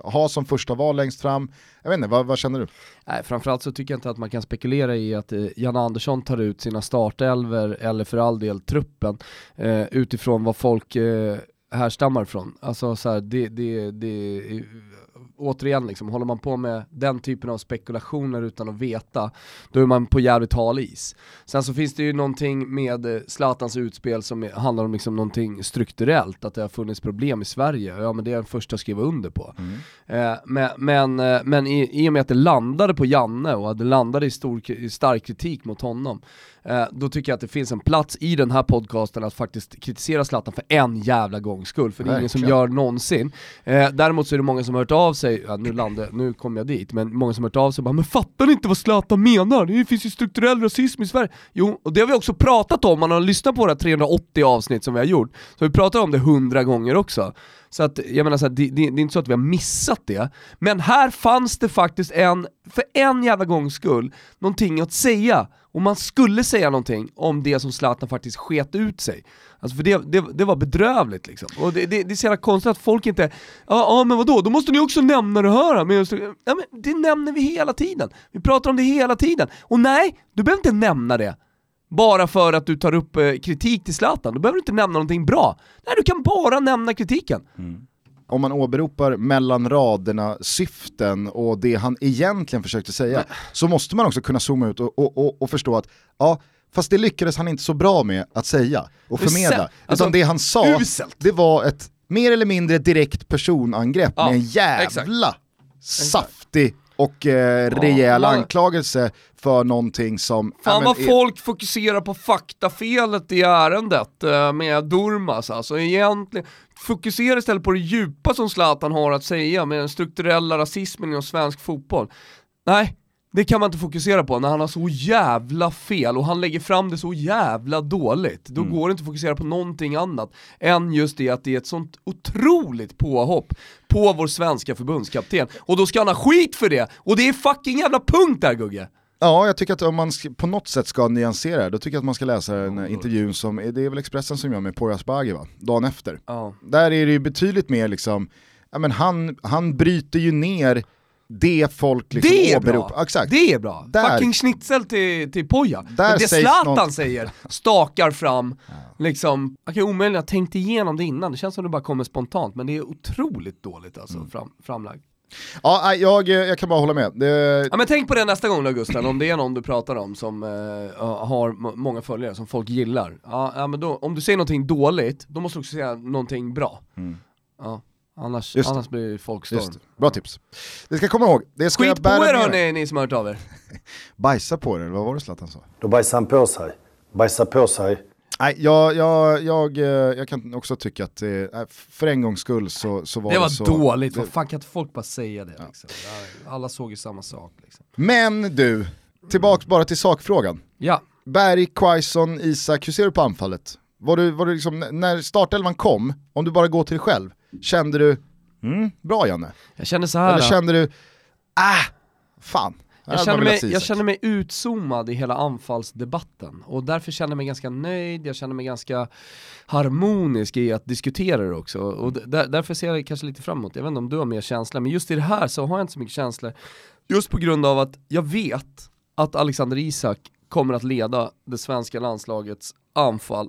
ha som första val längst fram? Jag vet inte, vad, vad känner du? Nej, framförallt så tycker jag inte att man kan spekulera i att eh, Jan Andersson tar ut sina startelver, eller för all del truppen, eh, utifrån vad folk eh, härstammar ifrån. Alltså så här, det, det, det, återigen liksom, håller man på med den typen av spekulationer utan att veta, då är man på jävligt hal is. Sen så finns det ju någonting med eh, Zlatans utspel som handlar om liksom någonting strukturellt, att det har funnits problem i Sverige, ja men det är den första att skriva under på. Eh, men men, eh, men i, i och med att det landade på Janne och att det landade i, stor, i stark kritik mot honom, då tycker jag att det finns en plats i den här podcasten att faktiskt kritisera Zlatan för en jävla gångs skull, för det är ingen som gör någonsin. Eh, däremot så är det många som har hört av sig, ja, nu, landade, nu kom jag dit, men många som har hört av sig och bara “men fattar ni inte vad Zlatan menar? Det finns ju strukturell rasism i Sverige”. Jo, och det har vi också pratat om, man har lyssnat på våra 380 avsnitt som vi har gjort, så vi pratar om det 100 gånger också. Så att, jag menar så här, det, det, det är inte så att vi har missat det, men här fanns det faktiskt en, för en jävla gångs skull, någonting att säga. Och man skulle säga någonting om det som Zlatan faktiskt sket ut sig. Alltså för det, det, det var bedrövligt liksom. Och det, det, det är så jävla konstigt att folk inte, ja ah, men vadå, då måste ni också nämna det här. Men, just, ja, men det nämner vi hela tiden. Vi pratar om det hela tiden. Och nej, du behöver inte nämna det. Bara för att du tar upp eh, kritik till Zlatan, du behöver inte nämna någonting bra. Nej, du kan bara nämna kritiken. Om man åberopar mellan raderna syften och det han egentligen försökte säga, så måste man också kunna zooma ut och, och, och, och förstå att, ja, fast det lyckades han inte så bra med att säga och förmedla. sä- alltså, Utan det han sa, uselt. det var ett mer eller mindre direkt personangrepp Ja, med en jävla saftig och eh, rejäl anklagelse för någonting som... Fan vad är- folk fokuserar på faktafelet i ärendet eh, med Durmas alltså. Egentligen, fokusera istället på det djupa som Zlatan har att säga med den strukturella rasismen inom svensk fotboll. Nej, det kan man inte fokusera på när han har så jävla fel och han lägger fram det så jävla dåligt. Då går det inte att fokusera på någonting annat än just det att det är ett sånt otroligt påhopp på vår svenska förbundskapten. Och då ska han ha skit för det! Och det är fucking jävla punkt där Gugge! Ja, jag tycker att om man på något sätt ska nyansera det, då tycker jag att man ska läsa den här intervjun som, det är väl Expressen som gör med Poya Asbaghi va? Dagen efter. Ja. Där är det ju betydligt mer liksom, ja men han, han bryter ju ner det folk liksom det är åberopar. bra! Exakt. Det är bra! Där- Fucking schnitzel till, till Poja. Där det Zlatan något- säger, stakar fram, liksom, jag kan omöjligt ha tänkt igenom det innan, det känns som det bara kommer spontant, men det är otroligt dåligt alltså, Mm. fram, framlagt. Ja, jag, jag kan bara hålla med. Det, Ja men tänk på det nästa gång då Gusten, om det är någon du pratar om som eh, har många följare, som folk gillar. Ja, ja men då, om du säger någonting dåligt, då måste du också säga någonting bra. Ja, annars. Just det. annars blir det folkstorm. just det. Bra tips. Det ska komma ihåg. Det ska Skit på er hörni, ni som har hört av er. Bajsa på det, eller vad var det Zlatan sa? Då bajsar han på sig. Bajsar på sig. Nej, jag, jag, jag, eh, jag kan också tycka att eh, för en gångs skull så, så var det, Det var så. dåligt, det- vad fan kan inte folk bara säga det liksom? Ja, Alla såg ju samma sak liksom. Men du, tillbaks bara till sakfrågan. Ja, Berg, Quaison, Isak, hur ser du på anfallet? Var du, var du liksom, när startelvan kom, om du bara går till dig själv, kände du mm, bra Janne? Jag känner så här. Eller kände du, ah, fan. Jag känner, mig, jag känner mig utzoomad i hela anfallsdebatten och därför känner jag mig ganska nöjd, jag känner mig ganska harmonisk i att diskutera det också och där, därför ser jag kanske lite fram emot, jag vet inte om du har mer känsla, men just i det här så har jag inte så mycket känslor. Just på grund av att jag vet att Alexander Isak kommer att leda det svenska landslagets anfall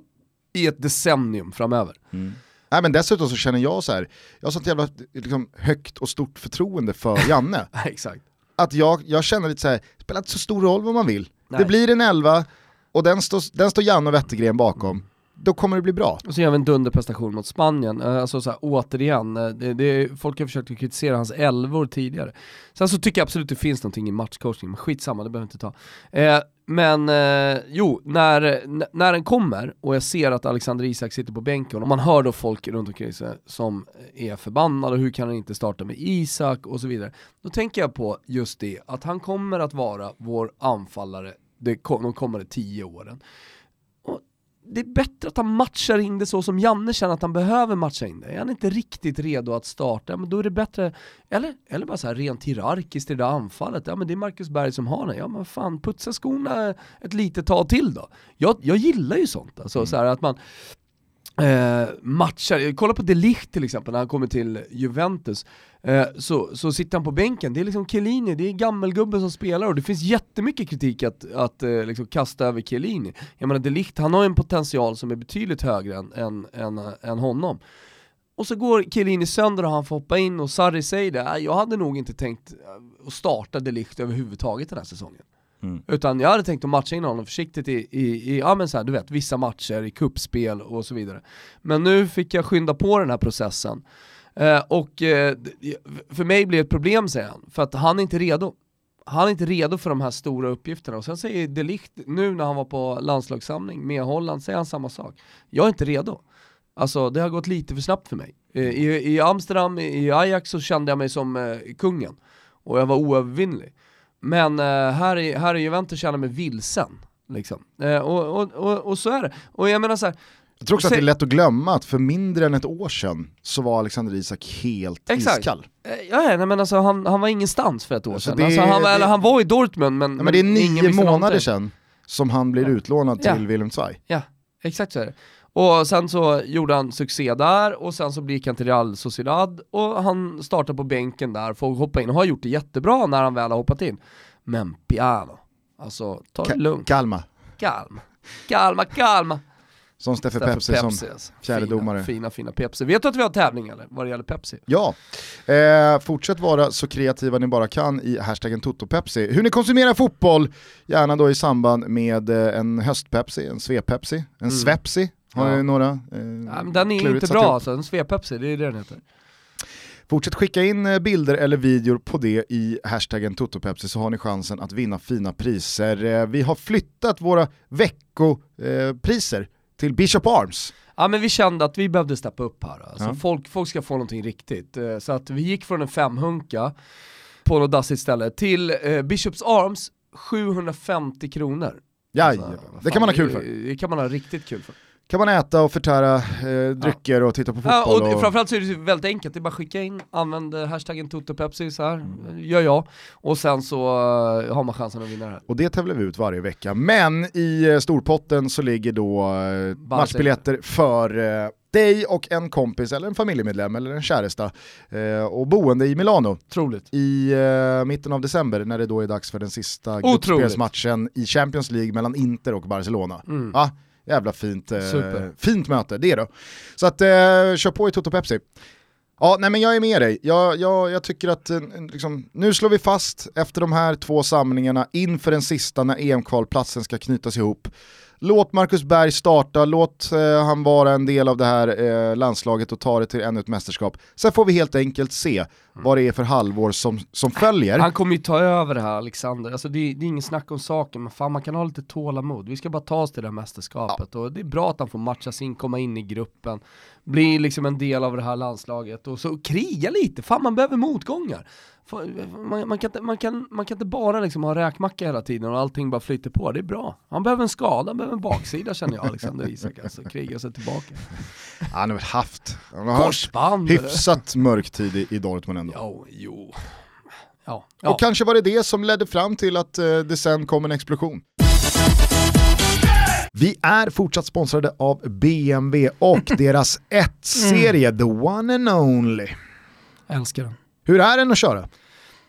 i ett decennium framöver. Mm. Nej, men dessutom så känner jag så här, jag har sånt jävla liksom, högt och stort förtroende för Janne. Exakt. Att jag, jag känner lite så här, det spelar inte så stor roll vad man vill. Nej. Det blir en elva och den står, den står Janne och Wettergren bakom då kommer det bli bra. Och så gör vi en dunderprestation mot Spanien, eh, alltså så här, återigen, eh, det, det, folk har försökt kritisera hans elvor tidigare. Sen så tycker jag absolut det finns någonting i matchcoachning, men skitsamma, det behöver vi inte ta. Eh, men eh, jo, när, när den kommer och jag ser att Alexander Isak sitter på bänken och man hör då folk runt omkring sig som är förbannade, hur kan han inte starta med Isak och så vidare. Då tänker jag på just det, att han kommer att vara vår anfallare de kommande tio åren det är bättre att han matchar in det så som Janne känner att han behöver matcha in det. Är han inte riktigt redo att starta, men då är det bättre, eller, eller bara så här rent hierarkiskt i det där anfallet, ja men det är Marcus Berg som har den, ja men fan putsa skorna ett litet tag till då. Jag, jag gillar ju sånt, alltså mm. så här, att man eh, matchar, eh, kolla på Delicht till exempel när han kommer till Juventus, eh, så, så sitter han på bänken, det är liksom Chiellini, det är gammelgubben som spelar och det finns jättemycket kritik att, att eh, liksom kasta över Chiellini. Jag menar Delicht, han har ju en potential som är betydligt högre än, än, än, än honom. Och så går Chiellini sönder och han får hoppa in och Sarri säger det, äh, jag hade nog inte tänkt eh, att starta Delicht överhuvudtaget den här säsongen. Mm. Utan jag hade tänkt att matcha in honom försiktigt i, i, i ja men så här, du vet, vissa matcher, i kuppspel och så vidare. Men nu fick jag skynda på den här processen. Eh, och eh, för mig blir det ett problem säger han, för att han är inte redo. Han är inte redo för de här stora uppgifterna. Och sen säger Delicht, nu när han var på landslagssamling med Holland, säger han samma sak. Jag är inte redo. Alltså det har gått lite för snabbt för mig. Eh, I, i Amsterdam, i Ajax så kände jag mig som eh, kungen. Och jag var oövervinnlig. Men eh, här, i, här i Juventus jag mig vilsen. Liksom. Eh, och, och, och, och, så är det. Och jag menar så här, jag tror också att det är lätt att glömma att för mindre än ett år sedan så var Alexander Isak helt Exakt. iskall. Eh, ja, nej, men alltså, han, han var ingenstans för ett år alltså sedan. Alltså, han, det, eller, han var i Dortmund men, ja, men det är nio månader sedan som han blir ja. utlånad till ja. Willem Zweig. Ja, exakt så är det. Och sen så gjorde han succé där och sen så gick han till Real Sociedad och han startade på bänken där, får hoppa in och har gjort det jättebra när han väl har hoppat in. Men piano, alltså ta det lugnt. Kalma. Kalma. Kalma, kalma. Som Steffe Pepsi, Pepsi som alltså. fjärde fina, domare. Fina, fina Pepsi. Vet du att vi har tävling eller? Vad det gäller Pepsi? Ja, eh, fortsätt vara så kreativa ni bara kan i hashtaggen TotoPepsi. Hur ni konsumerar fotboll, gärna då i samband med eh, en höstpepsi, en svepepsi, en mm. svepsi har ja. några eh, ja, Den är inte bra alltså, en svepepsi, det är det den heter. Fortsätt skicka in eh, bilder eller videor på det i hashtaggen TotoPepsi så har ni chansen att vinna fina priser. Eh, vi har flyttat våra veckopriser eh, till Bishop Arms. Ja men vi kände att vi behövde steppa upp här. Alltså, ja. folk, folk ska få någonting riktigt. Så att vi gick från en femhunka på något dassigt ställe till Bishops Arms 750 kronor. Ja, alltså, det kan man ha kul för. Det kan man ha riktigt kul för kan man äta och förtära eh, drycker ja. och titta på fotboll. Ja, och, och framförallt så är det väldigt enkelt, det är bara att skicka in, använd hashtaggen TotoPepsi så här, mm. gör jag. Och sen så uh, har man chansen att vinna det här. Och det tävlar vi ut varje vecka. Men i uh, storpotten så ligger då uh, matchbiljetter för uh, dig och en kompis eller en familjemedlem eller en käresta eh, och boende i Milano. Troligt. I eh, mitten av december när det då är dags för den sista gruppspelsmatchen i Champions League mellan Inter och Barcelona. Mm. Ah, Jävla fint, eh, fint möte, det då. Så att, eh, kör på i Toto Pepsi. Ja, nej men jag är med dig. Jag, jag, jag tycker att eh, liksom, nu slår vi fast efter de här två samlingarna inför den sista när EM-kvalplatsen ska knytas ihop. Låt Marcus Berg starta, låt eh, han vara en del av det här eh, landslaget och ta det till ännu ett mästerskap. Sen får vi helt enkelt se mm. vad det är för halvår som, som följer. Han kommer ju ta över det här Alexander, alltså det, det är ingen snack om saken, men fan man kan ha lite tålamod. Vi ska bara ta oss till det här mästerskapet ja. och det är bra att han får matchas in, komma in i gruppen, bli liksom en del av det här landslaget och så kriga lite, fan man behöver motgångar. Man, man, kan inte, man, kan, man kan inte bara liksom ha räkmacka hela tiden och allting bara flyter på, det är bra. Han behöver en skada, han behöver en baksida känner jag Alexander Isak, alltså kriga sig tillbaka. Han har väl haft, han har Korsband hyfsat mörk tid i, i Dortmund ändå. Jo, jo. Ja, Och ja. kanske var det det som ledde fram till att eh, det sen kom en explosion. Vi är fortsatt sponsrade av BMW och deras 1-serie, the one and only. Älskar den. Hur är den att köra?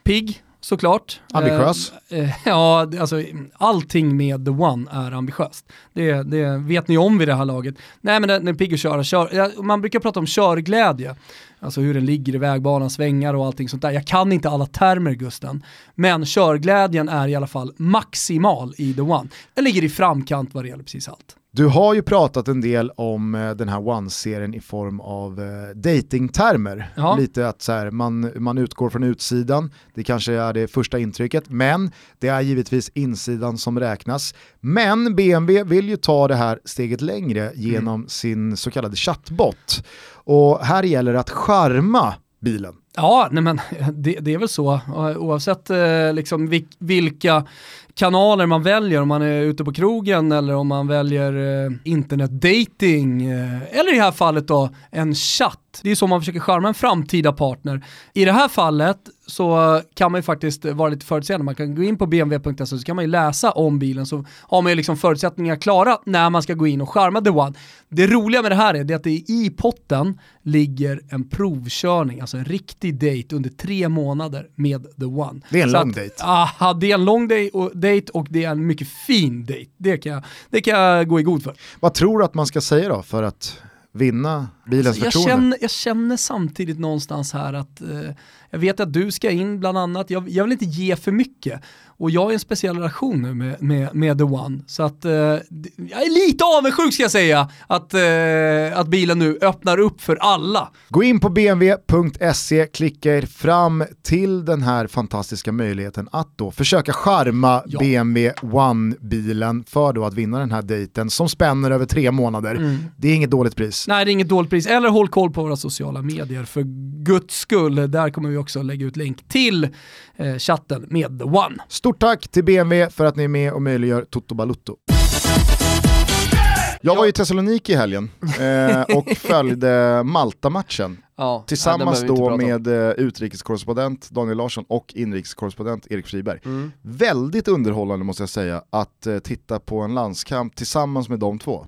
Pigg, såklart. Ambitiös? Eh, eh, ja, alltså allting med The One är ambitiöst. Det, det vet ni om vid det här laget. Nej men den, är pigg att köra. Kör, man brukar prata om körglädje. Alltså hur den ligger i vägbanan, svängar och allting sånt där. Jag kan inte alla termer Gusten. Men körglädjen är i alla fall maximal i The One. Den ligger i framkant vad det gäller precis allt. Du har ju pratat en del om eh, den här One-serien i form av eh, datingtermer. Ja. Lite att så här, man, man utgår från utsidan, det kanske är det första intrycket, men det är givetvis insidan som räknas. Men BMW vill ju ta det här steget längre genom sin så kallade chattbot. Och här gäller det att charma bilen. Ja, nej men det, det är väl så. Oavsett eh, liksom vil, vilka kanaler man väljer, om man är ute på krogen eller om man väljer eh, internetdating eh, eller i det här fallet då en chatt. Det är så man försöker charma en framtida partner. I det här fallet så kan man ju faktiskt vara lite förutseende. Man kan gå in på bmw.se så kan man ju läsa om bilen så har man ju liksom förutsättningar klara när man ska gå in och charma The One. Det roliga med det här är det att det i potten ligger en provkörning, alltså en riktig date under tre månader med The One. Det är en Så lång date. Aha, det är en lång date och, det är en mycket fin date. Det kan, jag, det kan jag gå i god för. Vad tror du att man ska säga då för att vinna bilens Alltså, jag, förtroende? känner, jag känner samtidigt någonstans här att eh, jag vet att du ska in bland annat, jag, jag vill inte ge för mycket. Och jag är i en speciell relation nu med, med, med The One. Så att eh, jag är lite avundsjuk ska jag säga att, eh, att bilen nu öppnar upp för alla. Gå in på bmw.se, klicka er fram till den här fantastiska möjligheten att då försöka charma Ja. BMW One-bilen för då att vinna den här dejten som spänner över tre månader. Mm. Det är inget dåligt pris. Nej, det är inget dåligt pris. Eller håll koll på våra sociala medier för guds skull. Där kommer vi också lägga ut länk till eh, chatten med The One. Stort tack till BMW för att ni är med och möjliggör Toto Balutto. Jag var i Thessaloniki i helgen eh, och följde Malta-matchen Ja, tillsammans ja, då prata om. med eh, utrikeskorrespondent Daniel Larsson och inrikeskorrespondent Erik Friberg. Mm. Väldigt underhållande måste jag säga att eh, titta på en landskamp tillsammans med de två.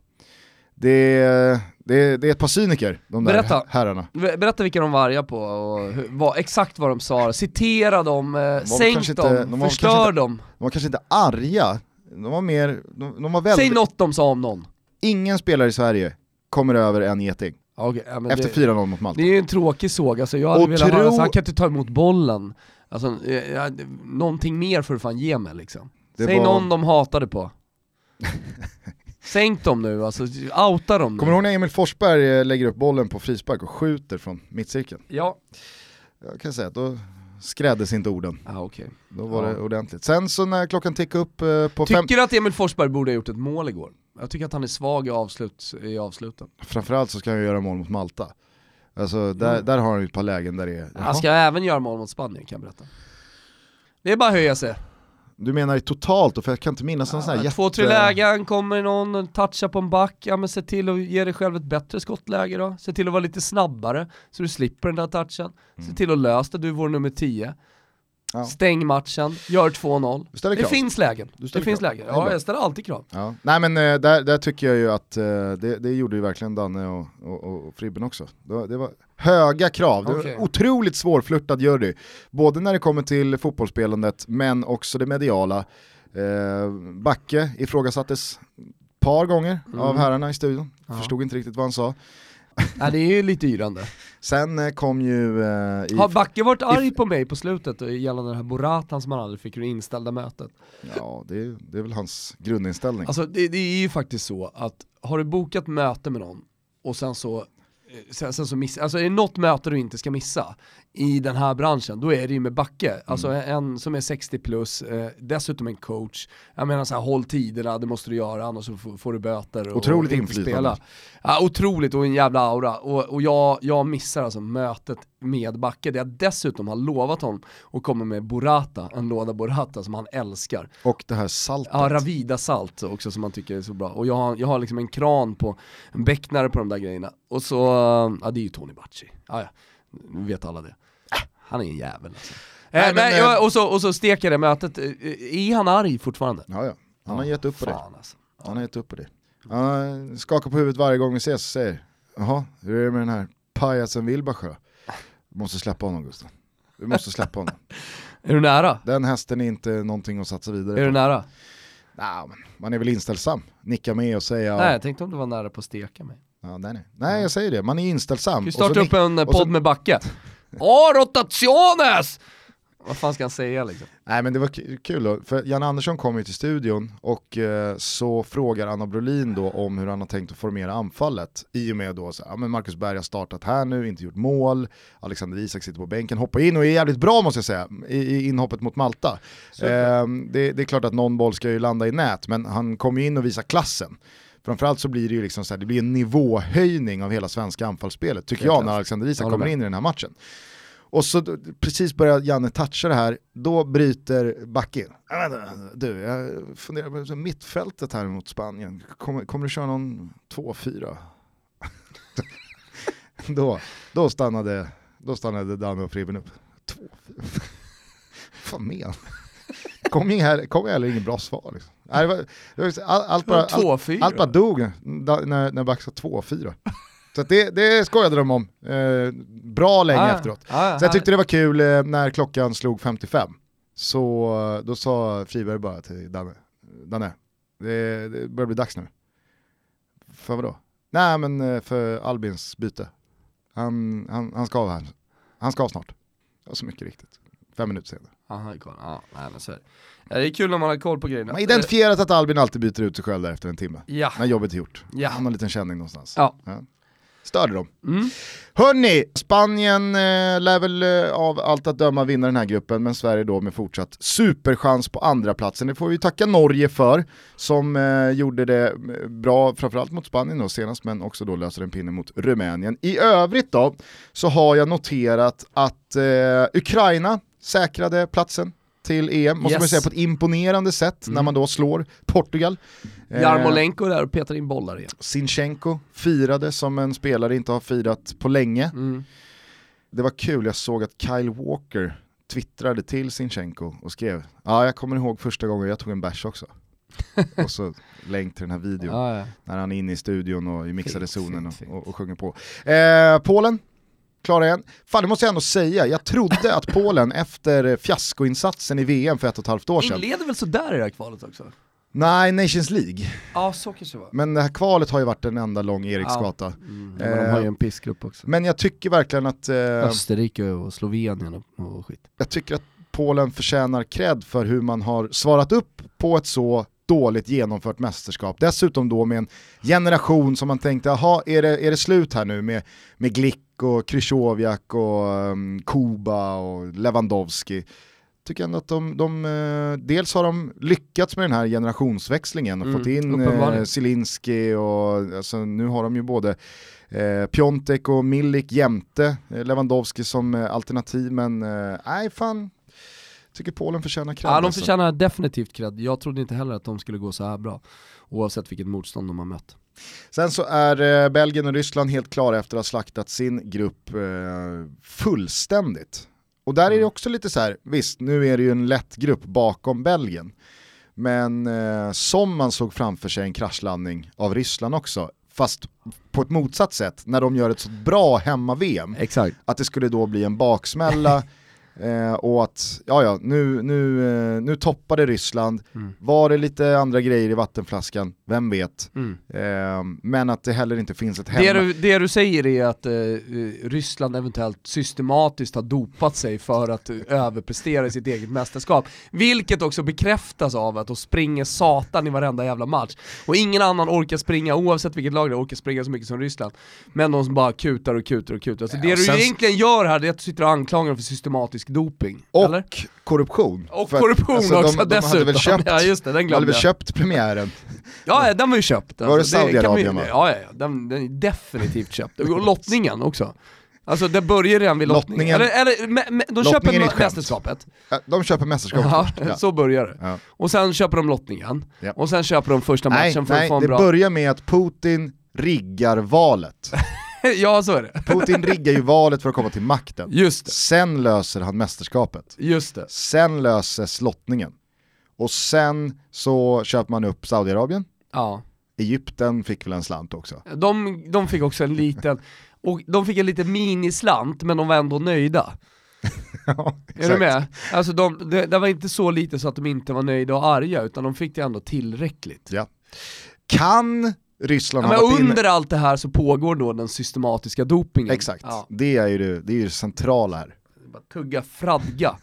Det det är, det är ett par cyniker, de där Berätta. herrarna. Be- Berätta vilka de var arga på och hur, vad, exakt vad de sa, citera dem, eh, väl sänk dem, inte- de förstör inte- dem. De var kanske inte arga, de var mer, de, de var väldigt... Säg något de sa om någon. Ingen spelare i Sverige kommer över en geting okej, ja, efter det, 4-0 mot Malta. det är ju en tråkig såg, alltså jag hade Och velat höra, tro- alltså, han kan inte ta emot bollen. Alltså, eh, ja, det- någonting mer får du fan ge mig liksom. Det Säg var- någon de hatade på. Sänk dem nu, alltså outa dem nu. Kommer du ihåg när Emil Forsberg eh, lägger upp bollen på frispark och skjuter från mittcirkeln? Ja. Jag kan säga att då skräddes inte orden. Ah, okej. Då var Ja. det ordentligt. Sen så när klockan tickade upp eh, på fem... Tycker du att Emil Forsberg borde ha gjort ett mål igår? Jag tycker att han är svag i, avslut, i avsluten. Framförallt så ska han ju göra mål mot Malta. Alltså där, Mm. där har han ju ett par lägen där det är... Han ska även göra mål mot Spanien kan jag berätta. Det är bara att höja sig. Du menar ju totalt då, för jag kan inte minnas någon sån här Ja, jätte... Två, tre lägen, kommer någon, touchar på en back, ja men se till att ge dig själv ett bättre skottläge då. Se till att vara lite snabbare så du slipper den där touchen. Se till att lösa det, du är vår nummer 10. Mm. Ja. Stäng matchen, gör 2-0. Du ställer Det krav. finns lägen. Det finns lägen. Ja, jag ställer alltid krav. Ja. Nej men eh, där, där tycker jag ju att eh, det, det gjorde ju verkligen Danne och, och, och, Fribben också. Det var, höga krav, det var otroligt svårflörtad jury. Både när det kommer till fotbollsspelandet men också det mediala. Eh, Backe ifrågasattes ett par gånger av herrarna i studion, Ja. förstod inte riktigt vad han sa. Nej, det är ju lite yrande. Sen eh, kom ju... Eh, i, Har Backe varit arg på mig på slutet gällande den här Boratan som han aldrig fick ur inställda mötet? ja, det, är- det är väl hans grundinställning. Alltså det, det är ju faktiskt så att har du bokat möte med någon och sen så, eh, sen, sen så missar, alltså är det något möte du inte ska missa, i den här branschen, då är det ju med Backe. Alltså Mm. en som är 60 plus, eh, dessutom en coach. Jag menar så här, håll tiderna, det måste du göra annars så får, får du böter. Och, Otroligt och inflytande. spela. Ja, otroligt och en jävla aura. Och, och jag, jag missar alltså mötet med Backe, där jag dessutom har lovat honom att komma med burrata, en låda burrata som han älskar. Och det här saltet. Ja, Ravida salt också som man tycker är så bra. Och jag har, jag har liksom en kran på, en becknare på de där grejerna. Och så, ja det är ju Tony Bacci. Ja, ja, nu vet alla det. Han är en jävel alltså. Nej, Eh, men, nej, eh, och, så, och så steker det mötet, Eh, är han arg fortfarande? Ja, ja. Han har gett upp på det. Alltså. Han har gett upp på det. Han skakar på huvudet varje gång vi ses och säger Jaha, hur är det med den här pajasen Wilbacher? Du måste släppa honom Gustav. Du måste släppa honom. Är du nära? Den hästen är inte någonting att satsa vidare Är du på. nära? Nej, men man är väl inställsam. Nicka med och säga Nej, jag tänkte om du var nära på att steka mig. Ja, nej, nej. nej, jag säger det. Man är inställsam. Vi startar upp en eh, och så- podd med Backe. Åh, rotationes! Vad fan ska han säga liksom? Nej men det var kul då, för Jan Andersson kom ju till studion och eh, så frågar Anna Brolin då om hur han har tänkt att formera anfallet i och med då så, ja, men Marcus Berg har startat här nu, inte gjort mål, Alexander Isak sitter på bänken, hoppar in och är jävligt bra måste jag säga i, i inhoppet mot Malta. Eh, det, det är klart att någon boll ska ju landa i nät men han kommer ju in och visar klassen. Framförallt så blir det ju liksom så här, det blir en nivåhöjning av hela svenska anfallsspelet tycker jag när Alexander Isak kommer in i den här matchen. Och så precis börjar Janne toucha det här, då bryter Backe in. Du, jag funderar på mittfältet här mot Spanien, kommer, kommer du köra någon 2-4? då, då, stannade, då stannade Danne och Fribben upp. 2-4? Vad menar kom, ing här, kom heller ingen bra svar. Liksom. Nej, det var, det var, all, allt, bara, allt, 2-4. allt bara dog när, när Back sa 2-4. Så det, det skojade de om, eh, bra länge Ah, efteråt. Ah, Så jag tyckte det var kul eh, när klockan slog 55. Så eh, då sa Friberg bara till Danne, Danne, det, det börjar bli dags nu. För vadå? Nej men eh, för Albins byte. Han, han, han ska av här. Han ska av snart. Och så mycket riktigt. Fem minuter senare. Aha, koll. Ja, nej, men så är det. Ja, det är kul när man har koll på grejerna. Man har identifierat att Albin alltid byter ut sig själv där efter en timme. Ja. När jobbet är gjort. Ja. Han har en liten känning någonstans. Ja. Störde dem. Mm. Hörni, Spanien eh, lär väl eh, av allt att döma vinna den här gruppen, men Sverige då med fortsatt superchans på andra platsen. Det får vi tacka Norge för, som eh, gjorde det eh, bra, framförallt mot Spanien då senast, men också då löser en pinne mot Rumänien. I övrigt då, så har jag noterat att eh, Ukraina säkrade platsen till EM, måste man Yes. säga på ett imponerande sätt, när man då slår Portugal. Eh, Jarmolenko där och petar in bollar igen. Sinchenko firade som en spelare inte har firat på länge. Mm. Det var kul, jag såg att Kyle Walker twittrade till Sinchenko och skrev Ja, jag kommer ihåg första gången jag tog en bärs också. och så länk till den här videon Ja, ja. när han är inne i studion och i mixade zonen och, och, och sjunger på. Eh, Polen, klara igen. Fan det måste jag ändå säga, jag trodde att Polen efter fiaskoinsatsen i VM för ett och ett halvt år sedan, Inleder väl sådär i det här kvalet också? nej Nations League, Ja, så kanske det var. men det här kvalet har ju varit en enda lång Eriksgata. Mm. Ja, men de har ju en pissgrupp också. Men jag tycker verkligen att eh, Österrike och Slovenien och, och skit. jag tycker att Polen förtjänar cred för hur man har svarat upp på ett så dåligt genomfört mästerskap. Dessutom då med en generation som man tänkte, jaha, är det, är det slut här nu med, med Glick och Krychowiak och um, Kuba och Lewandowski. Tycker ändå att de, de eh, dels har de lyckats med den här generationsväxlingen och Mm, fått in eh, Zielinski och alltså, nu har de ju både eh, Piontek och Milik jämte eh, Lewandowski som eh, alternativ men nej fan, tycker Polen förtjänar cred. Ja, de alltså. förtjänar definitivt cred. Jag trodde inte heller att de skulle gå så här bra. Oavsett vilket motstånd de har mött. Sen så är eh, Belgien och Ryssland helt klara efter att ha slaktat sin grupp eh, fullständigt. Och där är det också lite så här, visst nu är det ju en lätt grupp bakom Belgien. Men eh, som man såg framför sig en kraschlandning av Ryssland också, fast på ett motsatt sätt, när de gör ett så bra hemma-VM, att det skulle då bli en baksmälla Eh, och att, ja ja, nu, nu, eh, nu toppade Ryssland, Mm. var det lite andra grejer i vattenflaskan, vem vet. Mm. Eh, men att det heller inte finns ett Det hemma. du, det du säger är att eh, eh, Ryssland eventuellt systematiskt har dopat sig för att eh, överprestera i sitt eget mästerskap. Vilket också bekräftas av att de springer satan i varenda jävla match. Och ingen annan orkar springa, oavsett vilket lag det är, orkar springa så mycket som Ryssland. Men de som bara kutar och kutar och kutar. Så det och du sen- egentligen gör här det är att du sitter och anklagar dem för systematisk doping. och eller? korruption. Och För att, korruption alltså, också de, de dessutom. hade väl köpt, ja just det, den de hade glömde väl jag. köpt premiären. Ja, den var ju köpt. Var det ju- Saudiarabien, va? Ja, ja. Den, den är definitivt köpt. Och lottningen också. Alltså det börjar redan vid lottningen. Lottningen- Eller, eller me, me, de Lottningen köper mästerskapet. De köper mästerskapet Ja, först. Ja. så börjar det. Ja. Och sen köper de lottningen. Ja. Och sen köper de första Nej, matchen för att nej få en det bra... börjar med att Putin riggar valet. ja, så är det. Putin riggar ju valet för att komma till makten. Just det. Sen löser han mästerskapet. Just det. Sen löses lottningen. Och sen så köper man upp Saudiarabien. Ja. Egypten fick väl en slant också. De, de fick också en liten, och de fick en liten minislant men de var ändå nöjda. Ja, Är du med? Alltså de, det, det var inte så lite så att de inte var nöjda och arga, utan de fick det ändå tillräckligt. Ja. Kan Ryssland Ja, men under inne... allt det här så pågår då den systematiska dopingen. Exakt, Ja, det är ju det, det, är ju det centrala här. bara tugga fradga,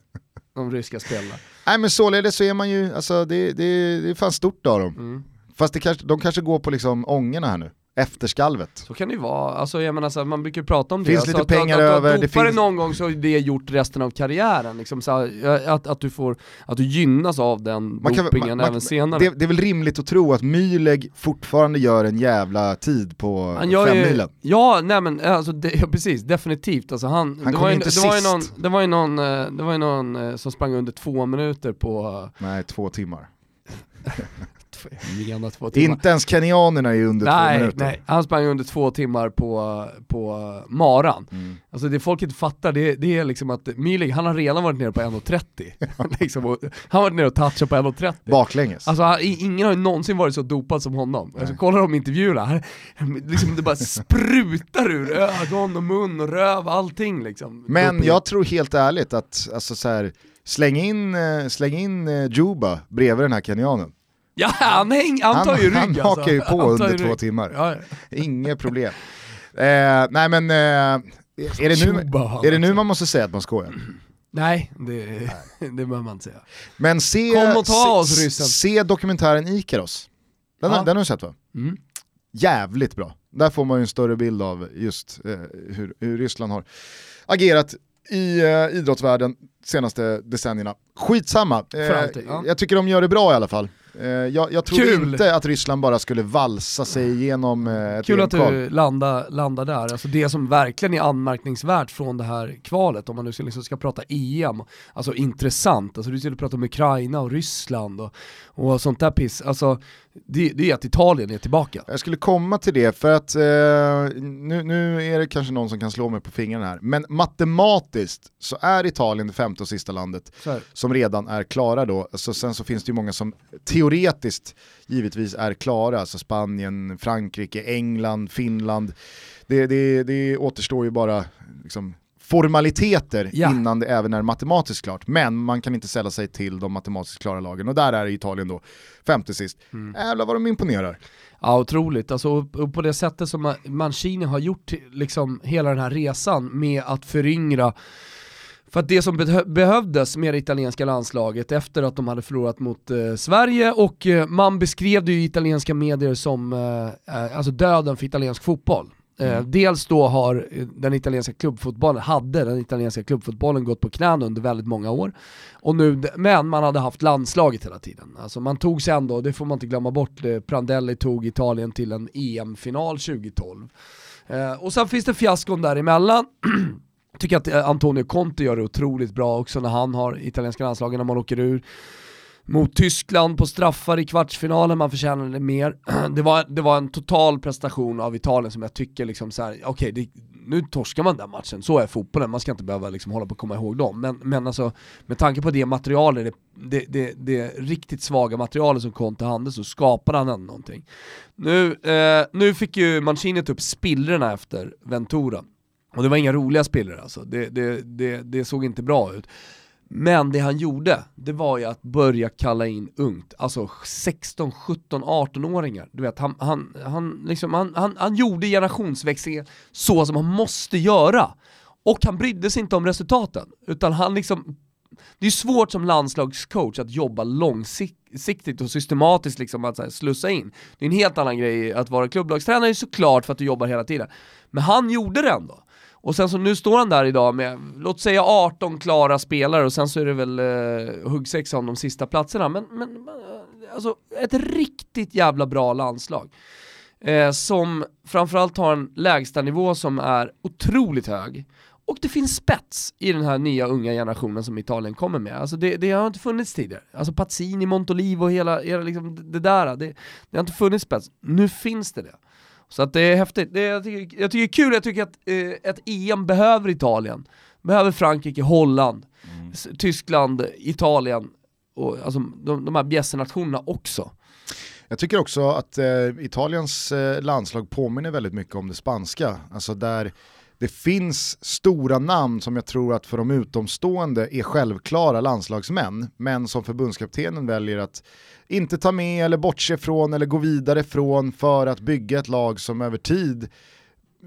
de ryska spelarna. Nej men således så är man ju, alltså det, det, det är fan stort av dem. Mm. Fast det kanske, de kanske går på liksom ångorna här nu, efterskalvet. Så kan det ju vara, alltså jag menar så här, man brukar prata om det. Finns alltså, lite att, pengar att, att, över, Att det dopar det finns- någon gång så är det gjort resten av karriären. Liksom, så här, att, att, du får, att du gynnas av den Man kan- dopingen man- man- även senare. Det, det är väl rimligt att tro att Mühlegg fortfarande gör en jävla tid på Han gör ju, femmilen. ja, nej men alltså det, ja, precis, definitivt. Alltså han, Han det, kom var ju, inte det, var ju någon, det var ju någon, eh, det var ju någon eh, som sprang under två minuter på, Nej, två timmar. gärna två timmar. Inte ens kenyanerna är under två Nej, minuter. nej, han sprang under två timmar på, på maran. Mm. Alltså det folk inte fattar, det, det är liksom att Milik, han har redan varit nere på 1.30. liksom, han har varit nere och touchat på 1.30. Baklänges. Alltså han- ingen har ju någonsin varit så dopad som honom. Alltså, kolla de intervjuerna, här, liksom det bara sprutar ur ögon och mun och röv, allting liksom. Men Doping. jag tror helt ärligt att, alltså så här, släng in, eh, släng in eh, Juba bredvid den här kenyanen. Ja, han, häng, han tar ju rygg han alltså. hakar ju på Han under ju två rygg. timmar. Ja. Inget problem. Eh, nej men, eh, är, det nu, han är det nu man måste säga att man skojar? Nej, det, det behöver man inte säga. Men se, Kom och ta oss, se, ryssen. se dokumentären Ikaros. Den, Ja. den har du sett va? Mm. Jävligt bra. Där får man ju en större bild av just eh, hur, hur Ryssland har agerat i eh, idrottsvärlden senaste decennierna. Skitsamma, För alltid, ja. jag tycker de gör det bra i alla fall. Eh, jag, jag tror Kul. inte att Ryssland bara skulle valsa sig igenom eh, ett Kul att du landar, landar där. Alltså det som verkligen är anmärkningsvärt från det här kvalet, om man nu ska, liksom ska prata EM, alltså intressant, alltså du skulle prata om Ukraina och Ryssland och, och sånt där piss, alltså det, det är att Italien är tillbaka. Jag skulle komma till det för att eh, nu, nu är det kanske någon som kan slå mig på fingrarna här, men matematiskt så är Italien det femte och sista landet som redan är klara då. Så sen så finns det ju många som teoretiskt givetvis är klara, alltså Spanien, Frankrike, England, Finland. Det, det, det återstår ju bara liksom, formaliteter Ja. innan det även är matematiskt klart. Men man kan inte sälla sig till de matematiskt klara lagen och där är Italien då femte sist. Jävlar vad de imponerar. Ja, otroligt. Alltså, på det sättet som Ma- Mancini har gjort liksom, hela den här resan med att föryngra för att det som behö- behövdes med det italienska landslaget efter att de hade förlorat mot eh, Sverige och eh, man beskrev det ju i italienska medier som eh, eh, alltså döden för italiensk fotboll. Eh, dels då har eh, den italienska klubbfotbollen, hade den italienska klubbfotbollen gått på knäna under väldigt många år. Och nu, men man hade haft landslaget hela tiden. Alltså man tog sig ändå, det får man inte glömma bort, eh, Prandelli tog Italien till en EM-final 2012. Eh, och sen finns det fiaskon däremellan. Tycker att Antonio Conte gör det otroligt bra också när han har italienska landslagen när man åker ur mot Tyskland på straffar i kvartsfinalen, man förtjänade mer. Det var, det var en total prestation av Italien som jag tycker liksom så här, okej, okay, nu torskar man den matchen, så är fotbollen, man ska inte behöva liksom hålla på att komma ihåg dem. Men, men alltså, med tanke på det materialet, det, det, det, det riktigt svaga materialet som Conte hade så skapade han ändå någonting. Nu, eh, nu fick ju Mancini ta upp spillrorna efter Ventura. Och det var inga roliga spillror alltså, det, det, det, det såg inte bra ut. Men det han gjorde, det var ju att börja kalla in ungt, alltså 16, 17, 18-åringar. Du vet, han, han, han, liksom, han, han, han gjorde generationsväxlingen så som han måste göra. Och han brydde sig inte om resultaten, utan han liksom det är svårt som landslagscoach att jobba långsiktigt och systematiskt liksom att här, slussa in. Det är en helt annan grej att vara klubblagstränare såklart för att du jobbar hela tiden. Men han gjorde det ändå. Och sen så nu står han där idag med, låt säga 18 klara spelare och sen så är det väl eh, huggsexa om de sista platserna. Men, men eh, alltså ett riktigt jävla bra landslag. Eh, som framförallt har en lägstanivå som är otroligt hög. Och det finns spets i den här nya unga generationen som Italien kommer med. Alltså det, det har inte funnits tidigare. Alltså Pazzini, Montolivo och hela, hela liksom det där, det, det har inte funnits spets. Nu finns det det. Så att det är häftigt. Det, jag, tycker, jag tycker det är kul, jag tycker att eh, ett EM behöver Italien. Behöver Frankrike, Holland, mm. Tyskland, Italien och alltså, de, de här bjässenationerna också. Jag tycker också att eh, Italiens eh, landslag påminner väldigt mycket om det spanska. Alltså där det finns stora namn som jag tror att för de utomstående är självklara landslagsmän, men som förbundskaptenen väljer att inte ta med eller bortse från eller gå vidare från för att bygga ett lag som över tid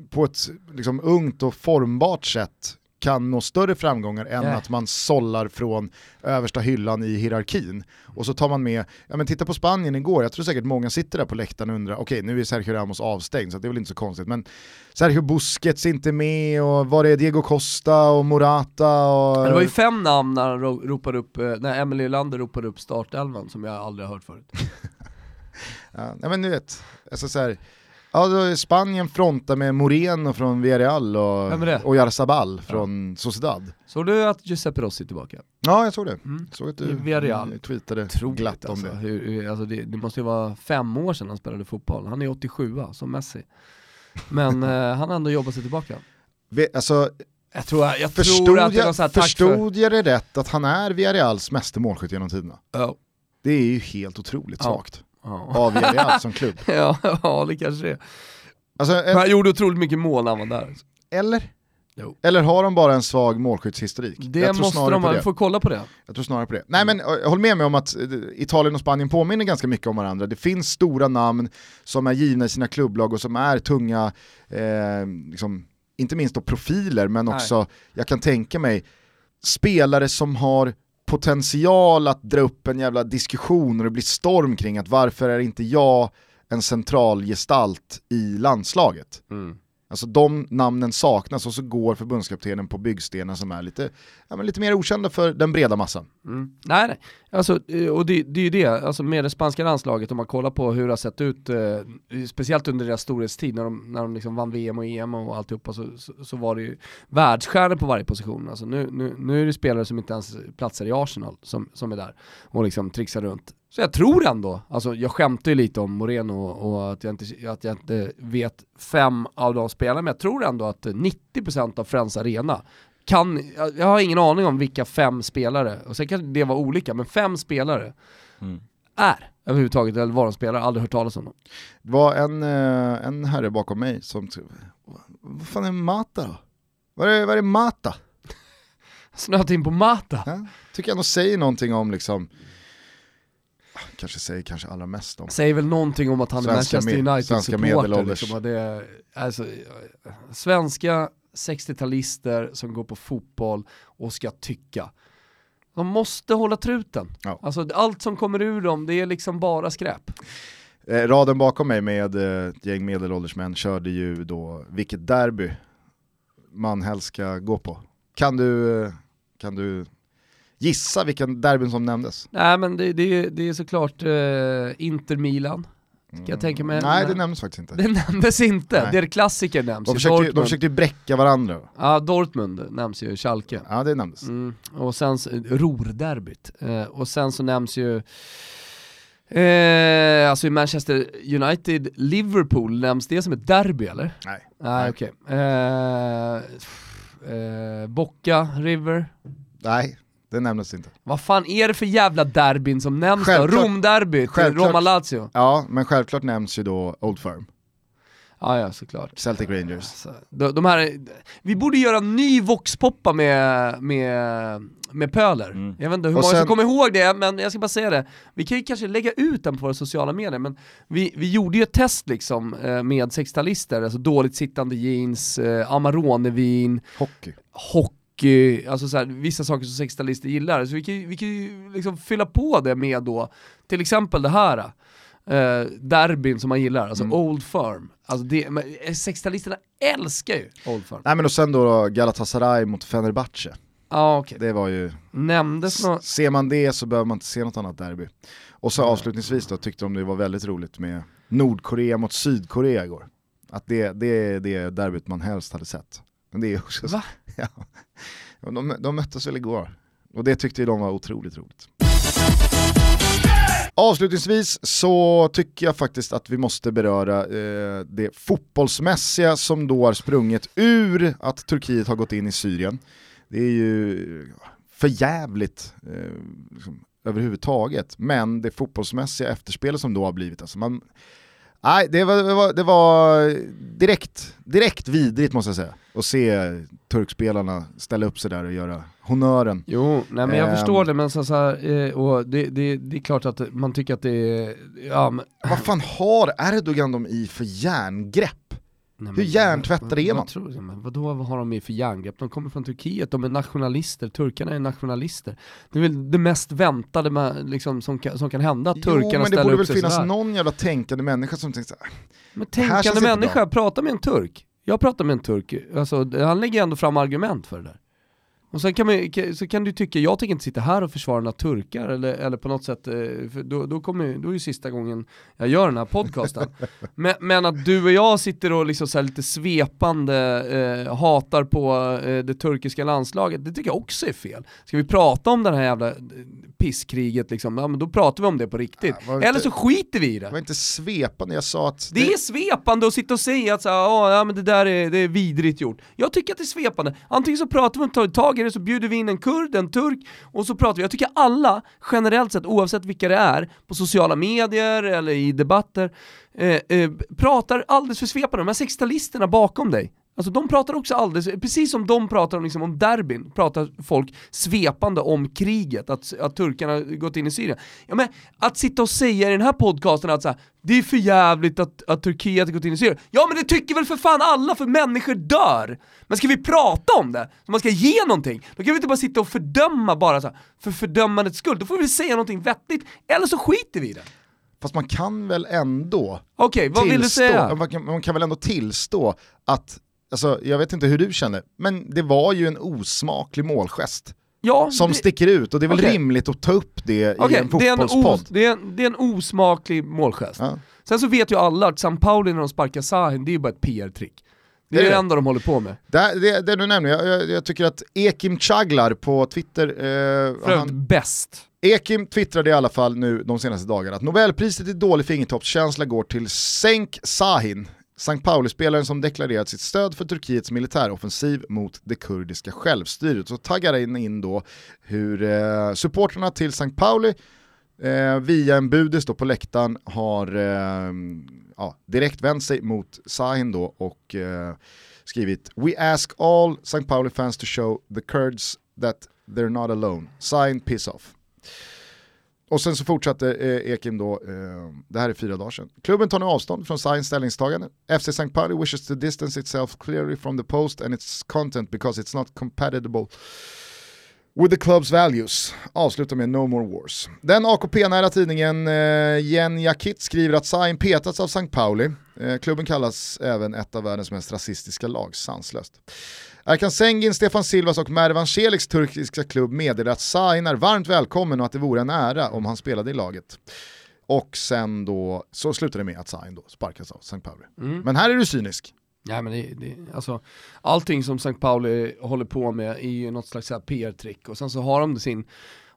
på ett liksom, ungt och formbart sätt kan nå större framgångar än yeah. att man sållar från översta hyllan i hierarkin. Och så tar man med, ja men titta på Spanien igår, jag tror säkert många sitter där på läktaren och undrar, okej okay, nu är Sergio Ramos avstängd så det är väl inte så konstigt, men Sergio Busquets inte med och var är Diego Costa och Morata och... Det var ju fem namn när ropade upp, eh, när Emily Lander ropade upp startelvan som jag aldrig har hört förut. ja, men du vet, alltså så här, Ja, Spanien frontar med Moreno från Villarreal och, och Jarzabal från ja. Sociedad. Såg du att Giuseppe Rossi är tillbaka? Ja, jag såg det. Mm. Såg att du Villarreal. tweetade Troligt, glatt om alltså. det. Hur, alltså det. Det måste ju vara fem år sedan han spelade fotboll. Han är 87 som Messi. Men eh, han har ändå jobbat sig tillbaka. Vi, alltså, jag tror, jag förstod tror att det var så här, Förstod jag det rätt att han är Villarreals meste målskytt genom tiderna? Ja. Det är ju helt otroligt ja. svagt ja. av Villarreal som klubb. ja, ja, det kanske det är. Alltså, en... Han gjorde otroligt mycket mål när han var där. Eller? Jo. Eller har de bara en svag målskyttshistorik? Det måste de, vi får kolla på det. Jag tror snarare på det. Nej men håll med mig om att eh, Italien och Spanien påminner ganska mycket om varandra. Det finns stora namn som är givna i sina klubblag och som är tunga, eh, liksom, inte minst då profiler, men också, Nej. jag kan tänka mig, spelare som har potential att dra upp en jävla diskussion och det blir storm kring att varför är inte jag en central gestalt i landslaget. Mm. Alltså de namnen saknas och så går förbundskaptenen på byggstenar som är lite, ja, men lite mer okända för den breda massan. Mm. Nej, nej. Alltså, eh, och det, det är ju det, alltså med det spanska landslaget, om man kollar på hur det har sett ut, eh, speciellt under deras storhetstid när de, när de liksom vann VM och EM och alltihopa, så, så, så var det ju världsstjärnor på varje position. Alltså nu, nu, nu är det spelare som inte ens platsar i Arsenal som, som är där och liksom trixar runt. Så jag tror ändå, alltså jag skämtar ju lite om Moreno och att jag inte, att jag inte vet fem av de spelarna, men jag tror ändå att 90% av Friends Arena kan, jag har ingen aning om vilka fem spelare, och sen kan det vara olika, men fem spelare mm. är överhuvudtaget, eller var de spelar, aldrig hört talas om dem. Det var en, eh, en herre bakom mig som, vad fan är Mata då? Vad är, vad är Mata? Snöat in på Mata? Ja, tycker jag ändå säger någonting om liksom kanske säger kanske allra mest om. Säger väl någonting om att han är Manchester United-supporter. Liksom, det, alltså, svenska 60-talister som går på fotboll och ska tycka. De måste hålla truten. Ja. Alltså, allt som kommer ur dem, det är liksom bara skräp. Eh, raden bakom mig med eh, ett gäng medelålders män körde ju då vilket derby man helst ska gå på. Kan du, eh, kan du Gissa vilken derbyn som nämndes. Nej men det, det, det är såklart uh, Inter-Milan. Ska jag tänka mig. Nej det nämndes faktiskt inte. Det nämndes inte, Nej. det är klassiker nämns de försökte, ju, de försökte ju bräcka varandra. Ja, Dortmund nämns ju, Schalke. Ja det nämndes. Mm. Och sen, Ruhr-derbyt. Uh, och sen så nämns ju Eh, alltså i Manchester United, Liverpool, nämns det som ett derby eller? Nej. Nej okej. Okay. Eh, eh, Bocca, River? Nej. Det nämndes inte. Vad fan är det för jävla derbyn som nämns då? Rom-derbyt, Roma-Lazio? Ja, men självklart nämns ju då Old Firm. Ja, ja såklart. Celtic Rangers. Alltså, de, de här, vi borde göra en ny voxpoppa med, med, med Pöler. Mm. Jag vet inte hur Och många sen- som kommer ihåg det, men jag ska bara säga det. Vi kan ju kanske lägga ut den på våra sociala medier, men vi, vi gjorde ju ett test liksom eh, med 60-talister, alltså dåligt sittande jeans, eh, Amarone-vin, Hockey. hockey, alltså så här, vissa saker som 60-talister gillar. Så vi kan, vi kan ju liksom fylla på det med då, till exempel det här. eh, derbyn som man gillar, alltså Mm. Old Firm. Alltså det, men, eh, 60-talisterna älskar ju Old Firm. Nej men och sen då Galatasaray mot Fenerbahce. Ja okej. Det var ju, Nämndes något? ser man det så behöver man inte se något annat derby. Och så avslutningsvis då tyckte de det var väldigt roligt med Nordkorea mot Sydkorea igår. Att det, det är det derbyt man helst hade sett. Det är också så, Va? ja. de, de möttes väl igår. Och det tyckte ju de var otroligt roligt. Avslutningsvis så tycker jag faktiskt att vi måste beröra eh, det fotbollsmässiga som då har sprungit ur att Turkiet har gått in i Syrien. Det är ju för jävligt eh, liksom, överhuvudtaget, men det fotbollsmässiga efterspelet som då har blivit, alltså man, nej, det var, det var, det var direkt, direkt vidrigt måste jag säga, att se turkspelarna ställa upp sig där och göra honören. Jo, nej men jag Ehm. förstår det men så, så här, eh, och det, det, det är klart att man tycker att det är, ja men, Vad fan har Erdogan dem i för järngrepp? Nej, Hur men- hjärntvättade är man? tror du? Men vadå, vad har de i för järngrepp? De kommer från Turkiet, de är nationalister, turkarna är nationalister. Det är väl det mest väntade med, liksom, som, kan, som kan hända, att Jo, turkarna men det ställer borde upp väl sig finnas sådär. någon jävla tänkande människa som tänker såhär, Men här känns tänkande människa, prata med en turk. Jag pratar med en turk, alltså, han lägger ändå fram argument för det där. Och sen kan, man, så kan du tycka, jag tänker inte sitta här och försvara några turkar eller, eller på något sätt, eh, för då, då, kommer, då är ju sista gången jag gör den här podcasten. men, men att du och jag sitter och liksom så lite svepande eh, hatar på eh, det turkiska landslaget, det tycker jag också är fel. Ska vi prata om det här jävla eh, pisskriget liksom, ja men då pratar vi om det på riktigt. Ja, var inte- eller så skiter vi i det. det var inte svepande, jag sa att Det är svepande att sitta och säga att så, här, "Åh, ja, men det där är, det är vidrigt gjort. Jag tycker att det är svepande. Antingen så pratar vi om tar tag i det, så bjuder vi in en kurd, en turk, och så pratar vi. Jag tycker alla, generellt sett, oavsett vilka det är, på sociala medier eller i debatter, eh, eh, pratar alldeles för svepande. De här 60-talisterna bakom dig, Alltså de pratar också alldeles, precis som de pratar om, liksom, om derbyn, pratar folk svepande om kriget, att, att turkarna gått in i Syrien. Ja, men att sitta och säga i den här podcasten att så här, det är för jävligt att, att Turkiet har gått in i Syrien. Ja men det tycker väl för fan alla, för människor dör! Men ska vi prata om det, så man ska ge någonting, då kan vi inte bara sitta och fördöma bara så här, för fördömandets skull, då får vi säga någonting vettigt, eller så skiter vi i det. Fast man kan väl ändå du tillstå, säga? Man kan, man kan väl ändå tillstå att, alltså, jag vet inte hur du känner, men det var ju en osmaklig målgest Ja, som det- sticker ut och det är väl Okej. rimligt att ta upp det i Okej, en fotbollspodd. det, är en, det är en osmaklig målgest. Ja. Sen så vet ju alla att San Pauli när de sparkar Sahin, det är ju bara ett PR-trick. Det är Det det enda de håller på med. Det, det, det du nämner, jag, jag, jag tycker att Ekim Chaglar på Twitter, eh, För han, bäst. Ekim twittrade i alla fall nu de senaste dagarna att Nobelpriset i dålig fingertoppskänsla går till Senk Sahin, Sankt Pauli-spelaren som deklarerat sitt stöd för Turkiets militäroffensiv mot det kurdiska självstyret. Så taggar in, in då hur eh, supporterna till Sankt Pauli eh, via en budis då på läktaren har eh, ja, direkt vänt sig mot Sahin då och eh, skrivit “We ask all St. Pauli fans to show the Kurds that they're not alone. Sign piss off.” Och sen så fortsatte eh, Ekim då, eh, det här är fyra dagar sedan. Klubben tar nu avstånd från Signs ställningstagande. FC St. Pauli wishes to distance itself clearly from the post and its content because it's not compatible with the club's values. Avslutar med No More Wars. Den AKP-nära tidningen eh, Jen Jakit skriver att Sign petats av St. Pauli. Eh, klubben kallas även ett av världens mest rasistiska lag, sanslöst. Erkan Sengin, Stefan Silvas och Mervan Celiks turkiska klubb meddelar att Sahin är varmt välkommen och att det vore en ära om han spelade i laget. Och sen då, så slutar det med att Sahin då sparkas av St. Pauli. Mm. Men här är du cynisk. Ja, men det, det, alltså, allting som St. Pauli håller på med är ju något slags PR-trick och sen så har de sin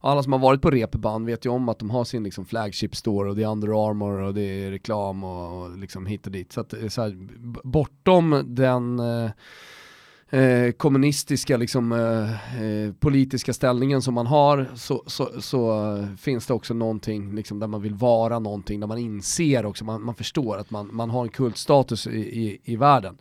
alla som har varit på repeband vet ju om att de har sin liksom flagship store och det är Under Armour och det är reklam och, och liksom hit och dit. Så att så här, bortom den, eh, eh, kommunistiska liksom, eh, eh, politiska ställningen som man har så, så, så eh, finns det också någonting liksom, där man vill vara någonting, där man inser också, man, man förstår att man, man har en kultstatus i, i, i världen.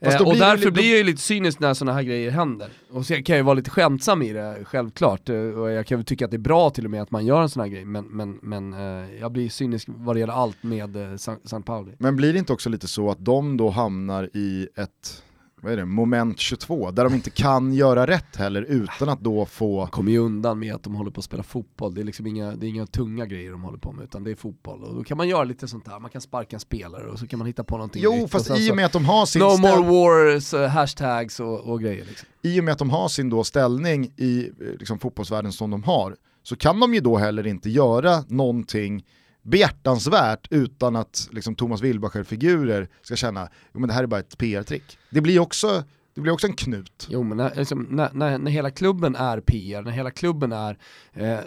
Eh, och därför li- blir jag ju lite cynisk när sådana här grejer händer. Och så kan jag ju vara lite skämtsam i det, självklart. Eh, Och jag kan väl tycka att det är bra till och med att man gör en sån här grej, men, men, men eh, jag blir cynisk vad det gäller allt med eh, San, San Pauli. Men blir det inte också lite så att de då hamnar i ett vad är det, moment 22, där de inte kan göra rätt heller utan att då få... kommer ju undan med att de håller på att spela fotboll, det är liksom inga, det är inga tunga grejer de håller på med utan det är fotboll. Och då kan man göra lite sånt där, man kan sparka en spelare och så kan man hitta på någonting Jo, nytt. fast och i och med att de har sin, No ställ... more wars, eh, hashtags och, och grejer liksom. i och med att de har sin då ställning i eh, liksom, fotbollsvärlden som de har, så kan de ju då heller inte göra någonting behjärtansvärt utan att liksom, Thomas Wilbacher-figurer ska känna att det här är bara ett PR-trick. Det blir också, det blir också en knut. Jo men när, liksom, när, när, när hela klubben är PR, när hela klubben är eh,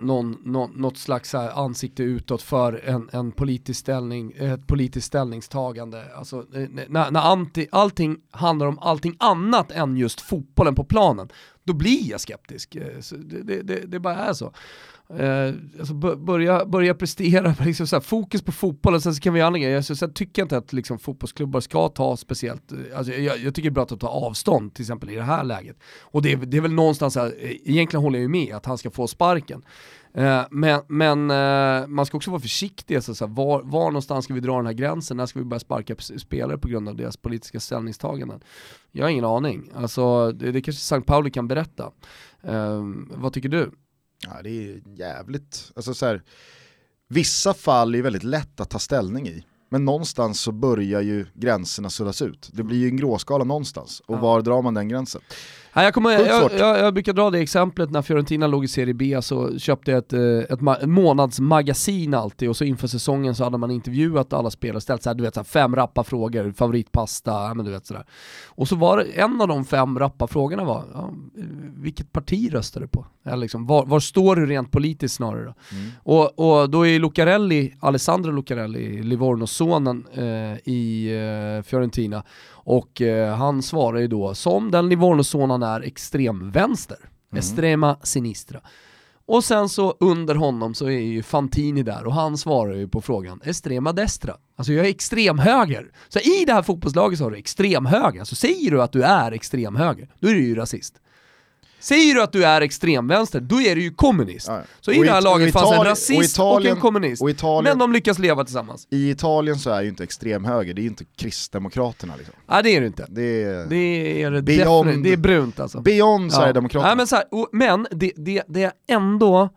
någon, någon, något slags här ansikte utåt för en, en politisk ställning, ett politiskt ställningstagande. Alltså, eh, när, när anti, allting handlar om allting annat än just fotbollen på planen, då blir jag skeptisk. Eh, så det, det, det, det bara är så. Eh, alltså börja, börja prestera, liksom så här, fokus på fotbollen, sen så kan vi göra andra grejer. Så, sen tycker jag inte att liksom, fotbollsklubbar ska ta speciellt, eh, alltså, jag, jag tycker det är bra att ta avstånd till exempel i det här läget. Och det är, det är väl någonstans, här, eh, egentligen håller jag ju med att han ska få sparken. Eh, men men eh, man ska också vara försiktig, alltså, så här, var, var någonstans ska vi dra den här gränsen? När ska vi börja sparka spelare på grund av deras politiska ställningstaganden? Jag har ingen aning. Alltså, det, det kanske St. Pauli kan berätta. Eh, vad tycker du? Ja, det är jävligt, alltså så här, vissa fall är väldigt lätt att ta ställning i. Men någonstans så börjar ju gränserna suddas ut. Det blir ju en gråskala någonstans. Och Ja. var drar man den gränsen? Nej, jag, kommer, jag, jag, jag brukar dra det exemplet när Fiorentina låg i Serie B så köpte jag ett, eh, ett, ett månadsmagasin alltid och så inför säsongen så hade man intervjuat alla spelare och ställt så här, du vet, så här, fem rappa frågor, favoritpasta, men du vet sådär. Och så var en av de fem rappa frågorna var, ja, vilket parti röstar du på? Eller liksom, var, var står du rent politiskt snarare då? Och, och då är Lucarelli, Alessandro Lucarelli, Livorno-sonen eh, i eh, Fiorentina, och eh, han svarar ju då, som den Livorno-son han är, extremvänster. Estrema sinistra. Och sen så under honom så är ju Fantini där och han svarar ju på frågan Estrema destra. Alltså jag är extremhöger. Så i det här fotbollslaget så har du extremhöger. Alltså säger du att du är extremhöger, då är du ju rasist. Säger du att du är extremvänster, då är du ju kommunist. Ja. Så i Och det här laget och fanns en rasist och och, Italien- en kommunist. och Italien- Men de lyckas leva tillsammans. I Italien så är ju inte extremhöger, det är ju inte kristdemokraterna liksom. Nej det är det inte. Det är Det är det Beyond- det är brunt alltså. beyond Sverigedemokraterna. Nej, men så här, och, men det, det, det jag ändå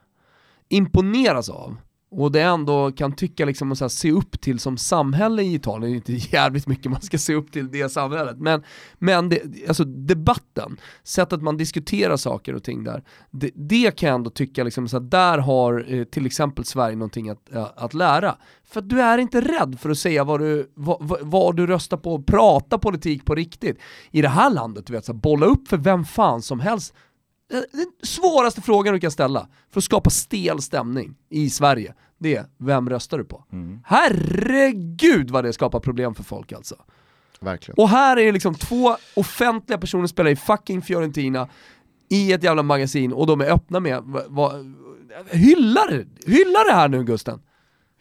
imponeras av, och det ändå kan tycka liksom, att så här, se upp till som samhälle i Italien, det är inte jävligt mycket man ska se upp till det samhället, men, men det, alltså debatten, sättet man diskuterar saker och ting där, det, det kan jag ändå tycka, liksom, så här, där har eh, till exempel Sverige någonting att, äh, att lära. För att du är inte rädd för att säga vad du, vad, vad, vad du röstar på, och prata politik på riktigt. I det här landet, du vet, så här, bolla upp för vem fan som helst, den svåraste frågan du kan ställa för att skapa stel stämning i Sverige, det är vem röstar du på? Herregud vad det skapar problem för folk alltså. Verkligen. Och här är det liksom två offentliga personer spelar i fucking Fiorentina i ett jävla magasin och de är öppna med, vad, vad, hylla, det- hylla det här nu Gusten.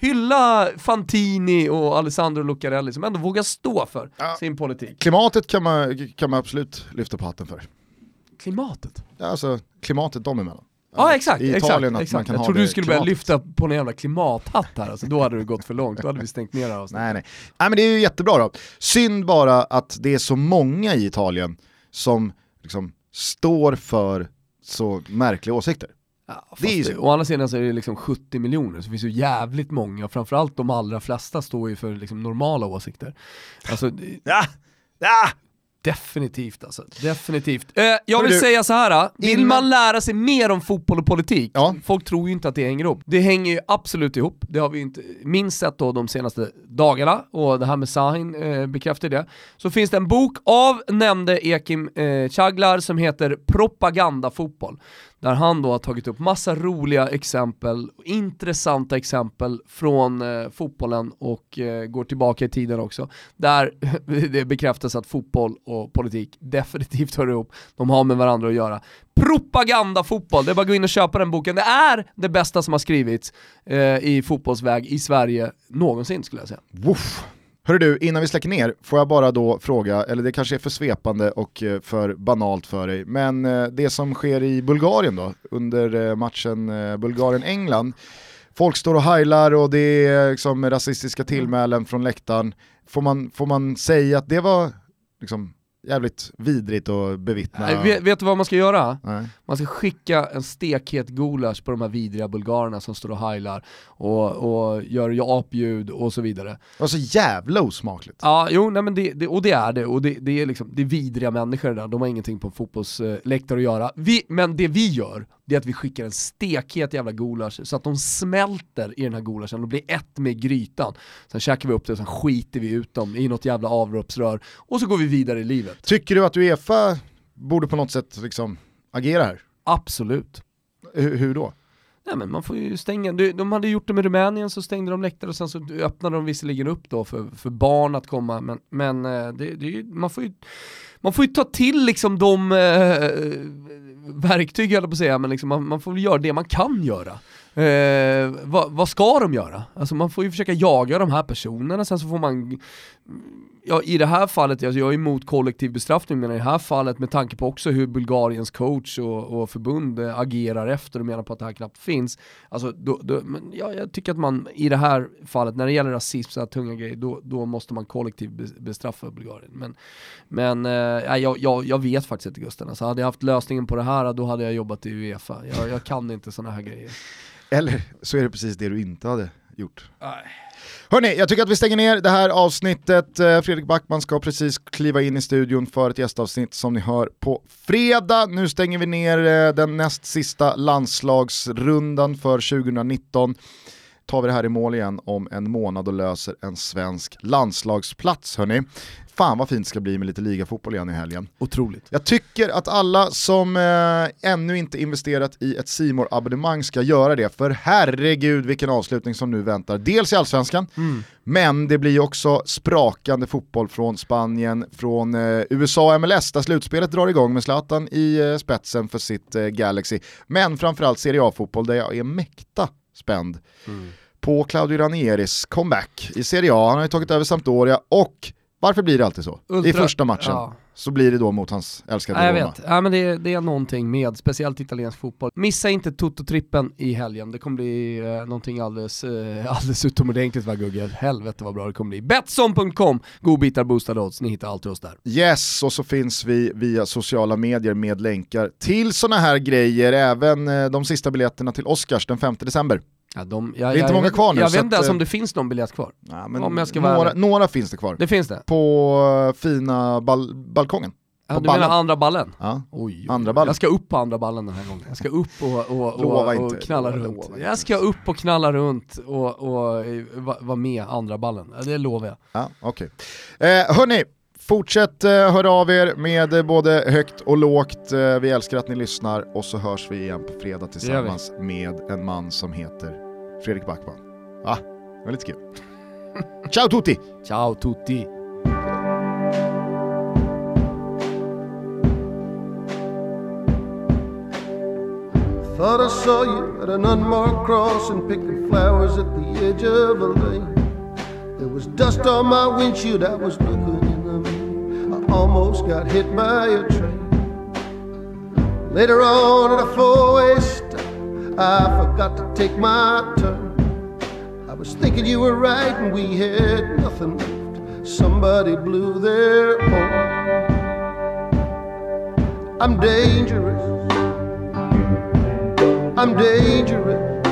Hylla Fantini och Alessandro Lucarelli som ändå vågar stå för Ja. sin politik. Klimatet kan man, kan man absolut lyfta på hatten för. Klimatet. Ja, Alltså klimatet dem emellan. Ja exakt, I Italien exakt, exakt. Jag trodde det du skulle börja klimatet. lyfta på en jävla klimathatt här alltså, då hade du gått för långt, då hade vi stängt ner det här. Nej, nej. nej men det är ju jättebra då. Synd bara att det är så många i Italien som liksom står för så märkliga åsikter. Ja, Det är ju det, å andra sidan så är det liksom 70 miljoner, så det finns ju jävligt många, framförallt de allra flesta står ju för liksom normala åsikter. Alltså, det- Ja, ja. Definitivt alltså, definitivt. Eh, jag vill du, säga så här. vill innan- man lära sig mer om fotboll och politik, Ja. folk tror ju inte att det hänger ihop. Det hänger ju absolut ihop, det har vi inte minst sett då de senaste dagarna, och det här med Sahin eh, bekräftar det. Så finns det en bok av nämnde Ekim eh, Chaglar som heter Propagandafotboll där han då har tagit upp massa roliga exempel, intressanta exempel från eh, fotbollen och eh, går tillbaka i tiden också, där det bekräftas att fotboll och politik definitivt hör ihop, de har med varandra att göra. Propagandafotboll, det är bara att gå in och köpa den boken, det är det bästa som har skrivits eh, i fotbollsväg i Sverige någonsin skulle jag säga. Woof. Hörru du, innan vi släcker ner, får jag bara då fråga, eller det kanske är för svepande och eh, för banalt för dig, men eh, det som sker i Bulgarien då, under eh, matchen Bulgarien-England, folk står och heilar och det är liksom rasistiska tillmälen från läktaren. Får man, får man säga att det var liksom jävligt vidrigt att bevittna. Nej, vet, vet, du vad man ska göra? Nej. Man ska skicka en stekhet gulasch på de här vidriga bulgarerna som står och heilar och, och gör apljud och så vidare. Det var så jävla osmakligt. Ja, jo, nej, men det, det, och det är det. Och det, det, är liksom, det är vidriga människor där, de har ingenting på fotbollsläktare att göra. Vi, men det vi gör, det är att vi skickar en stekhet jävla gulasch så att de smälter i den här gulaschen och blir ett med grytan. Sen käkar vi upp det och sen skiter vi ut dem i något jävla avloppsrör och så går vi vidare i livet. Tycker du att Uefa borde på något sätt liksom agera här? Absolut. H hur då? Nej men man får ju stänga, de hade gjort det med Rumänien så stängde de läktare och sen så öppnade de visserligen upp då för, för barn att komma men, men eh, det, det, man, får ju, man får ju ta till liksom de eh, verktyg jag på att säga, men liksom man, man, får väl göra det man kan göra. Eh, vad, vad, ska de göra? Alltså man får ju försöka jaga de här personerna, sen så får man ja, i det här fallet, alltså jag är emot kollektiv bestraffning, men i det här fallet med tanke på också hur Bulgariens coach och, och förbund eh, agerar efter och menar på att det här knappt finns, alltså då, då, men ja, jag tycker att man i det här fallet, när det gäller rasism, så här tunga grejer, då, då måste man kollektivt bestraffa Bulgarien. Men, men äh, jag, jag, jag vet faktiskt inte Gusten, alltså hade jag haft lösningen på det här, då hade jag jobbat i Uefa. Jag, jag kan inte sådana här grejer. Eller så är det precis det du inte hade gjort. Nej. Hörni, jag tycker att vi stänger ner det här avsnittet. Eh, Fredrik Backman ska precis kliva in i studion för ett gästavsnitt som ni hör på fredag. Nu stänger vi ner eh, den näst sista landslagsrundan för 2019 tar vi det här i mål igen om en månad och löser en svensk landslagsplats hörni. Fan vad fint det ska bli med lite ligafotboll igen i helgen. Otroligt. Jag tycker att alla som eh, ännu inte investerat i ett simor abonnemang ska göra det, för herregud vilken avslutning som nu väntar. Dels i Allsvenskan, mm. men det blir också sprakande fotboll från Spanien, från eh, USA och MLS där slutspelet drar igång med Zlatan i eh, spetsen för sitt eh, Galaxy. Men framförallt Serie A-fotboll där jag är mäkta spänd. Mm på Claudio Ranieris comeback i Serie A. Han har ju tagit över Sampdoria och varför blir det alltid så? Ultra, I första matchen ja. så blir det då mot hans älskade Roma. Jag vet, ja, men det, det, är någonting med speciellt italiensk fotboll. Missa inte Toto-trippen i helgen, det kommer bli eh, någonting alldeles, eh, alldeles utomordentligt va Gugge? Helvete vad bra det kommer bli. Betsson.com, godbitar, boostade odds, ni hittar allt till oss där. Yes, och så finns vi via sociala medier med länkar till sådana här grejer, även eh, de sista biljetterna till Oscars den 5 december. Ja, de, jag, det är inte många kvar nu. Jag vet inte ens om det finns någon biljett kvar. Ja, jag några, några finns det kvar. Det finns det? På fina bal balkongen. Ja, du ballen. menar andra ballen? Ja, oj, andra ballen. Jag ska upp på andra ballen den här gången. Jag ska upp och, och, och, och knalla runt. Jag ska upp och knalla runt och, och vara med andra ballen. Det lovar jag. Ja, okay. eh, hörni, Fortsätt eh, höra av er med både högt och lågt. Eh, vi älskar att ni lyssnar och så hörs vi igen på fredag tillsammans med en man som heter Fredrik Backman. Ah, det var lite kul. Ciao tutti! Ciao tutti! Thought I saw you at an unmarked cross and picking flowers at the edge of a lane. There was dust on my windshield, I was looking almost got hit by a train. Later on at a four-way stop, I forgot to take my turn. I was thinking you were right and we had nothing left. Somebody blew their horn. I'm dangerous. I'm dangerous.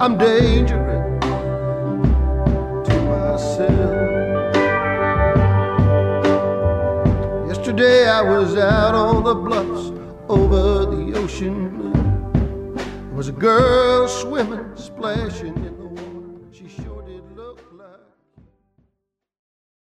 I'm dangerous to myself. Yesterday I was out on the bluffs over the ocean blue. There was a girl swimming, splashing